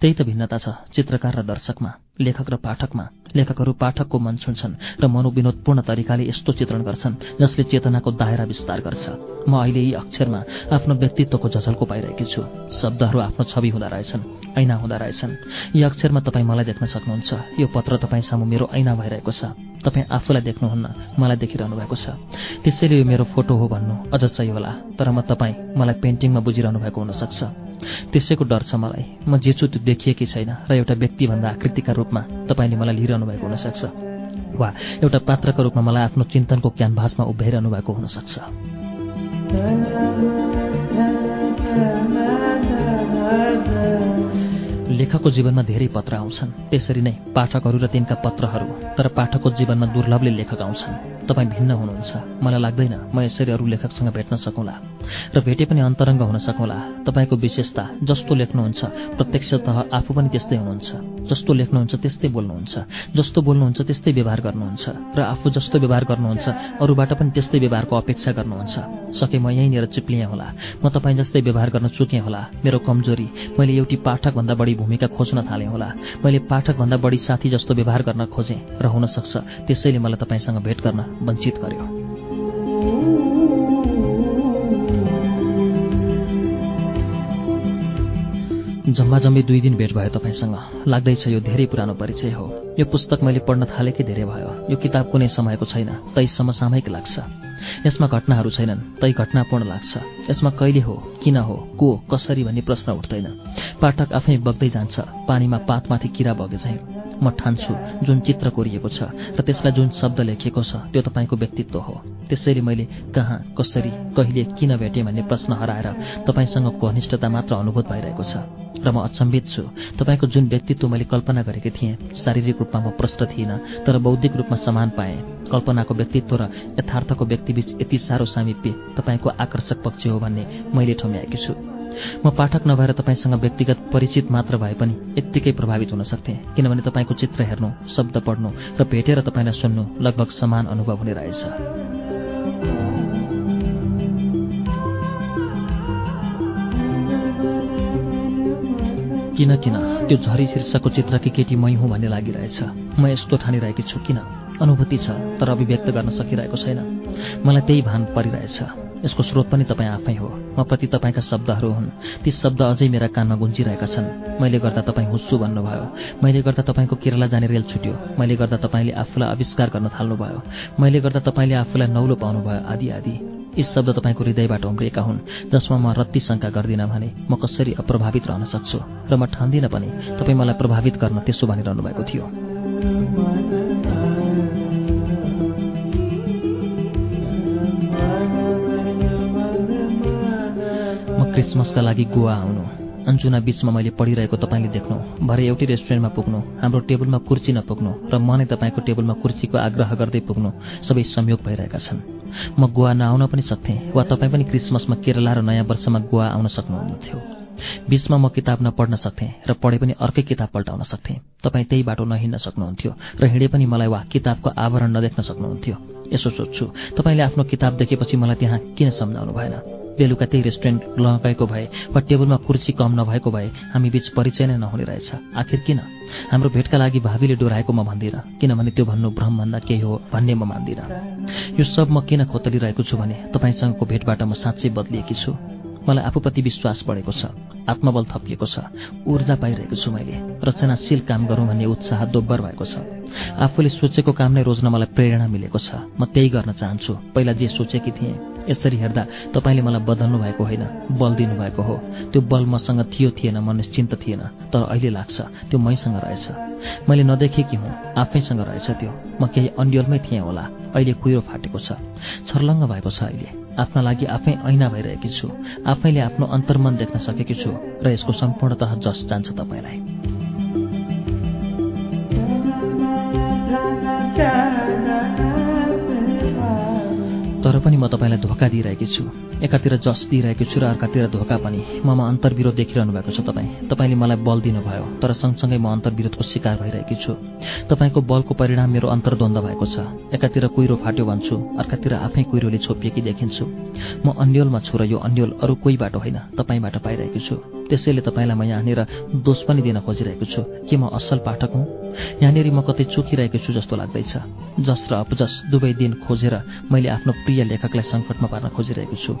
त्यही त भिन्नता छ चित्रकार र दर्शकमा लेखक र पाठकमा। लेखकहरू पाठकको मन छुन्छन् र मनोविनोदपूर्ण तरिकाले यस्तो चित्रण गर्छन् जसले चेतनाको दायरा विस्तार गर्छ। म अहिले यी अक्षरमा आफ्नो व्यक्तित्वको झझल्को पाइरहेकी छु। शब्दहरू आफ्नो छवि हुँदा रहेछन्। ऐना हुँदा रहेछन्। यी अक्षरमा तपाईँ मलाई देख्न सक्नुहुन्छ। यो पत्र तपाईँ सामु मेरो ऐना भइरहेको छ। तपाईँ आफूलाई देख्नुहुन्न मलाई देखिरहनु भएको छ। त्यसैले यो मेरो फोटो हो भन्नु अझ सही होला तर म तपाईँ मलाई पेन्टिङमा बुझिरहनु भएको हुनसक्छ। त्यसैको डर छ मलाई। म जे छु त्यो देखिएकै छैन र एउटा व्यक्तिभन्दा आकृतिका रूपमा तपाईँले मलाई लिइरहनु भएको हुनसक्छ। वा एउटा पात्रको रूपमा मलाई आफ्नो चिन्तनको क्यानभासमा उभ्याइरहनु भएको हुनसक्छ। लेखकको जीवनमा धेरै पत्र आउँछन्। त्यसरी नै पाठकहरू र तिनका पत्रहरू तर पाठकको जीवनमा दुर्लभले लेखक आउँछन्। तपाईँ भिन्न हुनुहुन्छ। मलाई लाग्दैन म यसरी अरू लेखकसँग भेट्न सकौँला। र भेटे पनि अन्तरङ्ग हुन सकौँला तपाईँको विशेषता जस्तो लेख्नुहुन्छ प्रत्यक्षतः आफू पनि त्यस्तै हुनुहुन्छ। जस्तो लेख्नुहुन्छ त्यस्तै बोल्नुहुन्छ। जस्तो बोल्नुहुन्छ त्यस्तै व्यवहार गर्नुहुन्छ। र आफू जस्तो व्यवहार गर्नुहुन्छ अरूबाट पनि त्यस्तै व्यवहारको अपेक्षा गर्नुहुन्छ। सके म यहीँनिर चिप्लिएँ होला। म तपाईँ जस्तै व्यवहार गर्न चुकेँ होला। मेरो कमजोरी मैले एउटी पाठकभन्दा बढी भूमिका खोज्न थालेँ होला। मैले पाठकभन्दा बढी साथी जस्तो व्यवहार गर्न खोजेँ र हुन सक्छ त्यसैले मलाई तपाईँसँग भेट गर्न वञ्चित गर्यो। जम्मा जम्मी दुई दिन भेट भयो तपाईँसँग। लाग्दैछ यो धेरै पुरानो परिचय हो। यो पुस्तक मैले पढ्न थालेकै धेरै भयो। यो किताब कुनै समयको छैन। तै समसामयिक लाग्छ। यसमा घटनाहरू छैनन्। तै घटनापूर्ण लाग्छ। यसमा कहिले हो किन हो को कसरी भन्ने प्रश्न उठ्दैन। पाठक आफै बग्दै जान्छ। पानीमा पातमाथि किरा बगे चाहिँ म ठान्छु जुन चित्र कोरिएको छ र त्यसलाई जुन शब्द लेखिएको छ त्यो तपाईँको व्यक्तित्व हो। त्यसैले मैले कहाँ कसरी कहिले किन भेटेँ भन्ने प्रश्न हराएर तपाईँसँगको घनिष्ठता मात्र अनुभूत भइरहेको छ र म अचम्बित छु। तपाईँको जुन व्यक्तित्व मैले कल्पना गरेकी थिएँ शारीरिक रूपमा म प्रष्ट थिइनँ तर बौद्धिक रूपमा समान पाएँ। कल्पनाको व्यक्तित्व र यथार्थको व्यक्तिबीच यति साह्रो सामिप्य तपाईँको आकर्षक पक्ष हो भन्ने मैले ठम्याएकी छु। म पाठक नभएर तपाईँसँग व्यक्तिगत परिचित मात्र भए पनि यत्तिकै प्रभावित हुन सक्थेँ। किनभने तपाईँको चित्र हेर्नु शब्द पढ्नु र भेटेर तपाईँलाई सुन्नु लगभग समान अनुभव हुने रहेछ। किन किन? त्यो झरी शीर्षकको चित्रकी केटी मै हुँ भन्ने लागिरहेछ। म यस्तो ठानिरहेकी छु। किन? अनुभूति छ तर अभिव्यक्त गर्न सकिरहेको छैन। मलाई त्यही भान परिरहेछ। यसको स्रोत पनि तपाईँ आफै हो। म प्रति तपाईँका शब्दहरू हुन्। ती शब्द अझै मेरा कानमा गुन्जिरहेका छन्। मैले गर्दा तपाईँ हुस्सु भन्नुभयो मैले गर्दा तपाईँको केरला जाने रेल छुट्यो। मैले गर्दा तपाईँले आफूलाई आविष्कार गर्न थाल्नुभयो। मैले गर्दा तपाईँले आफूलाई नौलो पाउनुभयो आदि आदि। यी शब्द तपाईँको हृदयबाट उम्रिएका हुन् जसमा म रत्ती शङ्का गर्दिनँ भने म कसरी अप्रभावित रहन सक्छु? र म ठान्दिनँ पनि तपाईँ मलाई प्रभावित गर्न त्यसो भनिरहनु भएको थियो। क्रिसमसका लागि गोवा आउनु। अन्जुना बिचमा मैले पढिरहेको तपाईँले देख्नु। भरे एउटै रेस्टुरेन्टमा पुग्नु। हाम्रो टेबलमा कुर्ची नपुग्नु र म नै तपाईँको टेबलमा कुर्चीको आग्रह गर्दै पुग्नु। सबै संयोग भइरहेका छन्। म गोवा नआउन पनि सक्थेँ वा तपाईँ पनि क्रिसमसमा केरला र नयाँ वर्षमा गोवा आउन सक्नुहुन्थ्यो। बिचमा म किताब नपढ्न सक्थेँ र पढे पनि अर्कै किताब पल्टाउन सक्थेँ। तपाईँ त्यही बाटो नहिँड्न सक्नुहुन्थ्यो र हिँडे पनि मलाई वा किताबको आवरण नदेख्न सक्नुहुन्थ्यो। यसो सोध्छु तपाईँले आफ्नो किताब देखेपछि मलाई त्यहाँ किन सम्झाउनु भएन? बेलुका त्यही रेस्टुरेन्ट लगेको भए वा टेबलमा कुर्सी कम नभएको भए हामी बीच परिचय नै नहुने रहेछ। आखिर किन? हाम्रो भेटका लागि भावीले डोराएको म भन्दिनँ किनभने त्यो भन्नु भ्रमभन्दा केही हो भन्ने म मान्दिनँ। यो सब म किन खोतलिरहेको छु भने तपाईँसँगको भेटबाट म साँच्चै बदलिएकी छु। मलाई आफूप्रति विश्वास बढेको छ आत्मबल थपिएको छ ऊर्जा पाइरहेको छु मैले रचनाशील काम गरौँ भन्ने उत्साह दोब्बर भएको छ। आफूले सोचेको काम नै रोज्न मलाई प्रेरणा मिलेको छ म त्यही गर्न चाहन्छु पहिला जे सोचेकी थिएँ। यसरी हेर्दा तपाईँले मलाई बदल्नु भएको होइन बल दिनुभएको हो। त्यो बल मसँग थियो थिएन म निश्चिन्त थिएन तर अहिले लाग्छ त्यो मैसँग रहेछ। मैले नदेखेकी हुँ आफैसँग रहेछ त्यो। म केही अन्यलमै थिएँ होला अहिले कुहिरो फाटेको छ छर्लङ्ग भएको छ अहिले। आफ्ना लागि आफै ऐना भइरहेकी छु आफैले आफ्नो अन्तर्मन देख्न सकेकी छु र यसको सम्पूर्णतः जस जान्छ तपाईँलाई। तर पनि म तपाईँलाई धोका दिइरहेकी छु। एकातिर जस दिइरहेको छु र अर्कातिर धोका पनि ममा अन्तर्विरोध देखिरहनु भएको छ तपाईँ। तपाईँले मलाई बल दिनुभयो तर सँगसँगै म अन्तर्विरोधको शिकार भइरहेकी छु। तपाईँको बलको परिणाम मेरो अन्तर्द्वन्द भएको छ। एकातिर कुहिरो फाट्यो भन्छु अर्कातिर आफै कुहिरोले छोपिएकी देखिन्छु। म अन्यलमा छु र यो अन्यल अरू कोहीबाट होइन तपाईँबाट पाइरहेकी छु। त्यसैले तपाईँलाई म यहाँनिर दोष पनि दिन खोजिरहेको छु। के म असल पाठक हुँ? यहाँनिर म कतै चुकिरहेको छु जस्तो लाग्दैछ। जस र अपजस दुवै दिन खोजेर मैले आफ्नो प्रिय लेखकलाई सङ्कटमा पार्न खोजिरहेको छु।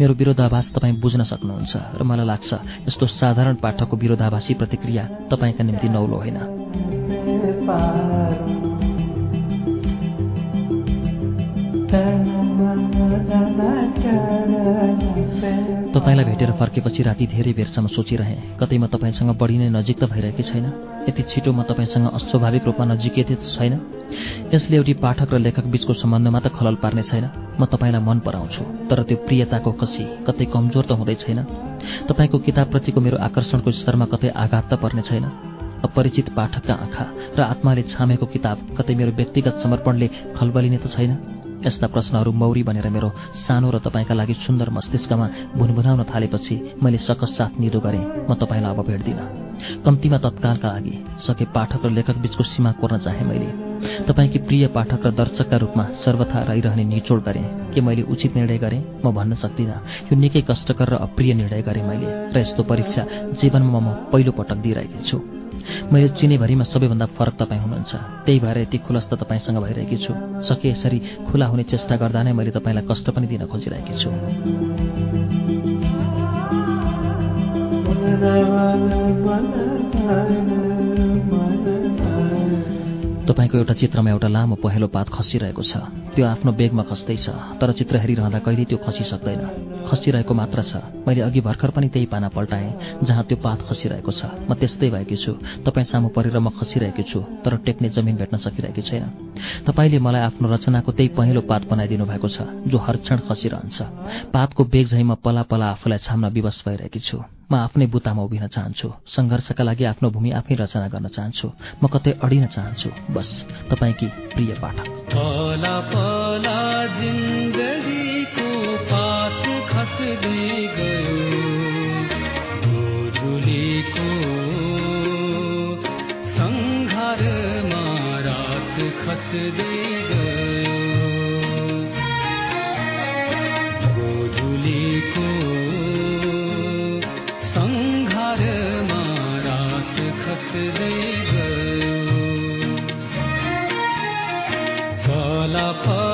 मेरो विरोधाभास तपाईँ बुझ्न सक्नुहुन्छ र मलाई लाग्छ यस्तो साधारण पाठकको विरोधाभासी प्रतिक्रिया तपाईँका निम्ति नौलो होइन। तपाईँलाई भेटेर फर्केपछि राति धेरै बेरसम्म सोचिरहेँ। कतै म तपाईँसँग बढी नै नजिक त भइरहेकी छैन। यति छिटो म तपाईँसँग अस्वाभाविक रूपमा नजिकिएथे त छैन। यसले एउटी पाठक र लेखक बीचको सम्बन्धमा त खलल पार्ने छैन। म तपाईँलाई मन पराउँछु तर त्यो प्रियताको कसी कतै कमजोर त हुँदै छैन। तपाईँको किताबप्रतिको मेरो आकर्षणको स्तरमा कतै आघात त पर्ने छैन। अपरिचित पाठकका आँखा र आत्माले छामेको किताब कतै मेरो व्यक्तिगत समर्पणले खलबलिने त छैन। यस्ता प्रश्नहरू मौरी बनेर मेरो सानो र तपाईँका लागि सुन्दर मस्तिष्कमा भुनभुनाउन थालेपछि मैले सकस साथ निदो गरेँ। म तपाईँलाई अब भेट्दिनँ कम्तीमा तत्कालका लागि सके पाठक र लेखक बीचको सीमा कोर्न चाहेँ मैले। तपाईँकी प्रिय पाठक र दर्शकका रूपमा सर्वथा रहिरहने निचोड गरेँ। के मैले उचित निर्णय गरेँ? म भन्न सक्दिनँ। यो निकै कष्टकर र अप्रिय निर्णय गरेँ मैले। र यस्तो परीक्षा जीवनमा म पहिलो पटक दिइरहेकी छु। मैले चिनेभरिमा सबैभन्दा फरक तपाईँ हुनुहुन्छ। त्यही भएर यति खुलस्त तपाईँसँग भइरहेकी छु। सके यसरी खुला हुने चेष्टा गर्दा नै मैले तपाईँलाई कष्ट पनि दिन खोजिरहेकी छु। तपाईँको एउटा चित्रमा एउटा लामो पहेँलो पात खसिरहेको छ। त्यो आफ्नो बेगमा खस्दैछ तर चित्र हेरिरहँदा कहिले त्यो खसिसक्दैन। खसिरहेको मात्र छ। मैले अघि भर्खर पनि त्यही पाना पल्टाएँ जहाँ त्यो पात खसिरहेको छ। म त्यस्तै भएकी छु। तपाईँ सामु परेर म खसिरहेकी छु तर टेक्ने जमिन भेट्न सकिरहेकी छैन। तपाईँले मलाई आफ्नो रचनाको त्यही पहेँलो पात बनाइदिनु भएको छ जो हर क्षण खसिरहन्छ। पातको बेग झैँ म पला पला आफूलाई छाम्न विवश भइरहेकी छु। म आफ्नै बुतामा उभिन चाहन्छु। सङ्घर्षका लागि आफ्नो भूमि आफै रचना गर्न चाहन्छु। म कतै अडिन चाहन्छु। बस तपाईँकी प्रिय पाठक। खस्दै गयो। फला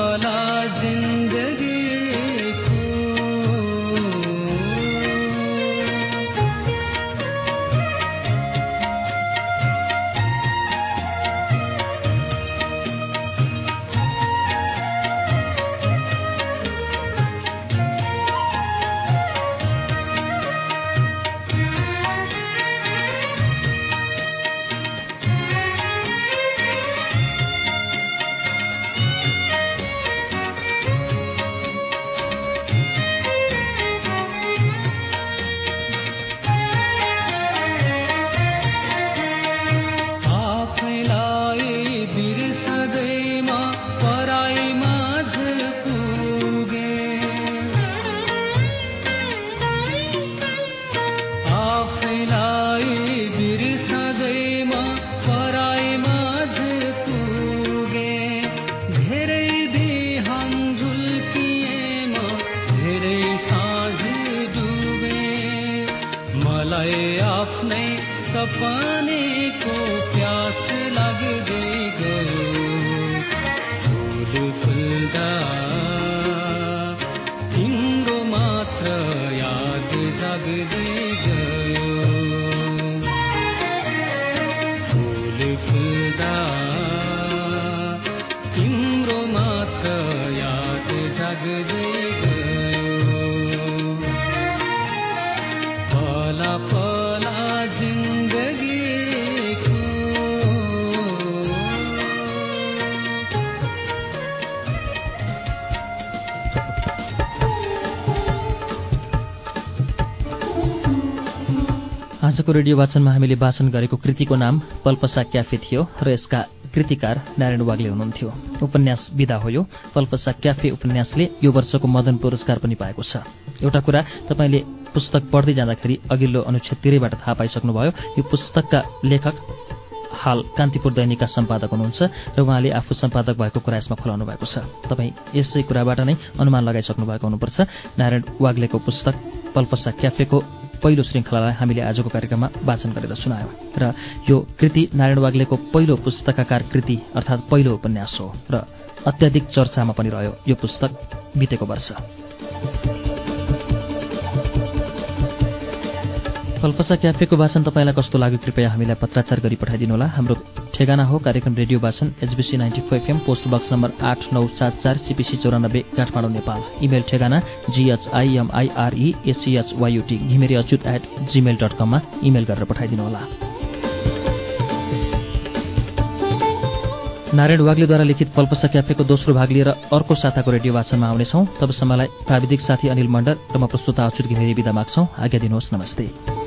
आजको रेडियो वाचनमा हामीले वाचन गरेको कृतिको नाम पल्पसा क्याफे थियो र यसका कृतिकार नारायण वाग्ले हुनुहुन्थ्यो। उपन्यास विदा हो यो पल्पसा क्याफे उपन्यासले यो वर्षको मदन पुरस्कार पनि पाएको छ। एउटा कुरा तपाईँले पुस्तक पढ्दै जाँदाखेरि अघिल्लो अनुच्छेदतिरैबाट थाहा पाइसक्नुभयो। यो पुस्तकका लेखक हाल कान्तिपुर दैनिकका सम्पादक हुनुहुन्छ र उहाँले आफू सम्पादक भएको कुरा यसमा खुलाउनु भएको छ। तपाईँ यसै कुराबाट नै अनुमान लगाइसक्नु भएको हुनुपर्छ। नारायण वाग्लेको पुस्तक पल्पसा क्याफेको पहिलो श्रृङ्खलालाई हामीले आजको कार्यक्रममा वाचन गरेर सुनायौँ। र यो कृति नारायण वाग्लेको पहिलो पुस्तकाकार कृति अर्थात् पहिलो उपन्यास हो। र अत्याधिक चर्चामा पनि रह्यो। यो पुस्तक बितेको वर्ष। कल्पसा क्याफेको वाचन तपाईँलाई कस्तो लाग्यो? कृपया हामीलाई पत्राचार गरी पठाइदिनुहोला। हाम्रो ठेगाना हो कार्यक्रम रेडियो वाचन HBC ninety four FM post box number आठ नौ सात चार सिपिसी चौरानब्बे काठमाडौँ नेपाल। इमेल ठेगाना GHIMIRE ACHYUT Ghimire Achyut at Gmail dot कममा इमेल गरेर पठाइदिनुहोला। नारायण वाग्लेद्वारा लिखित पल्पसा क्याफेको दोस्रो भाग लिएर अर्को साताको रेडियो वाचनमा आउनेछौँ। तबसम्मलाई प्राविधिक साथी अनिल मण्डल र म प्रस्तुता अच्युत घिमिरे विदा माग्छौँ। आज्ञा दिनुहोस् नमस्ते।